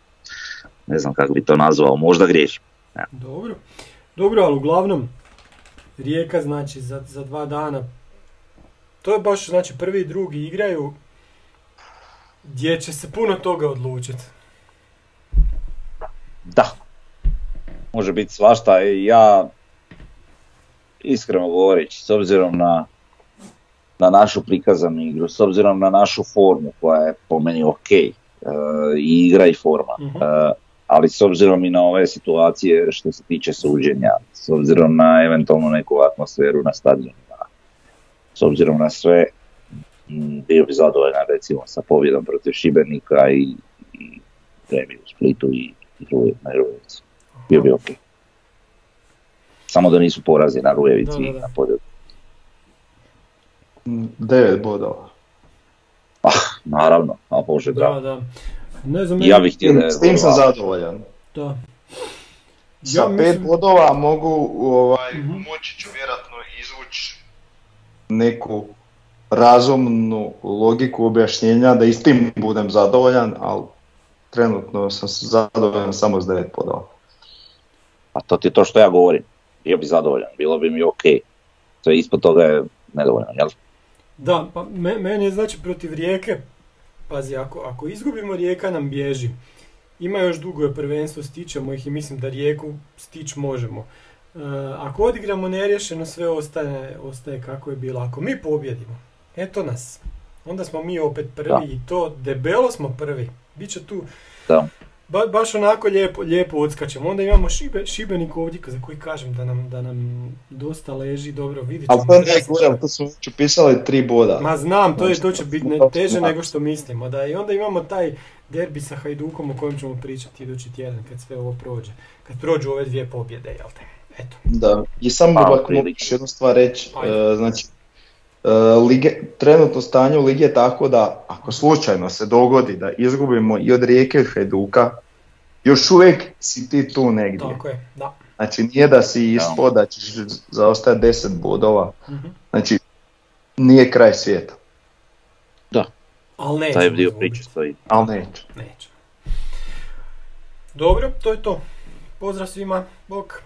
ne znam kako bi to nazvao, možda griješim. Dobro. Dobro, ali uglavnom, Rijeka znači za, za dva dana, to je baš znači prvi i drugi igraju gdje će se puno toga odlučiti. Da, može biti svašta i ja, iskreno govoreći, s obzirom na, na našu prikazanu igru, s obzirom na našu formu koja je po meni ok, e, i igra i forma, Mhm. e, ali s obzirom i na ove situacije što se tiče suđenja, s obzirom na eventualno neku atmosferu na stadionima, s obzirom na sve, m, bio bi zadovoljan recimo sa pobjedom protiv Šibenika i, i premiju u Splitu i, i na. Bio bi ok. Samo da nisu porazi na Rujevici Da, da, i da. na Podjelu. Mm, Devet bodova. Ah, naravno, a Bože Da, drago. da. Ne znam, Ja bih htio da je S tim sam zadovoljan. Da. Sa Ja pet mislim- bodova mogu ovaj, Mhm. moći ću vjerojatno izvući neku razumnu logiku objašnjenja da i s tim budem zadovoljan, ali trenutno sam zadovoljan samo s devet bodova. A to ti je to što ja govorim. Bio bi zadovoljan, bilo bi mi ok. Sve ispod toga je nedovoljno, jel? Da, pa me- meni je znači protiv Rijeke, pazi, ako, ako izgubimo Rijeka nam bježi. Ima još dugo je prvenstvo, stićemo ih i mislim da Rijeku stić možemo. E, ako odigramo neriješeno, sve ostaje, ostaje kako je bilo. Ako mi pobjedimo, eto nas. Onda smo mi opet prvi Da. i to debelo smo prvi. Biće tu Da. Ba, baš onako lijepo, lijepo odskačemo. Onda imamo šibe, Šibenik ovdje za koji kažem da nam, da nam dosta leži, dobro vidit Ali ćemo. to ne gledam, to su već upisali tri boda. Ma znam, to, je, to će Znači, biti ne- teže nego što mislimo. Da. I onda imamo taj derbi sa Hajdukom o kojem ćemo pričati idući tjedan kad sve ovo prođe. Kad prođu ove dvije pobjede, jel te? Eto. Da, i samo Pa, otprilike. još jednu stvar reći, e, znači, lige, trenutno stanje u ligi je tako da ako slučajno se dogodi da izgubimo i od Rijeke i Hajduka, još uvijek si ti tu negdje. Tako je, da. Znači nije da si ispod, da ćeš zaostajati 10 bodova, Mhm. znači nije kraj svijeta, Ali nećemo Taj dio priče stoji. ali neće. Nećemo. Dobro, to je to. Pozdrav svima, bok.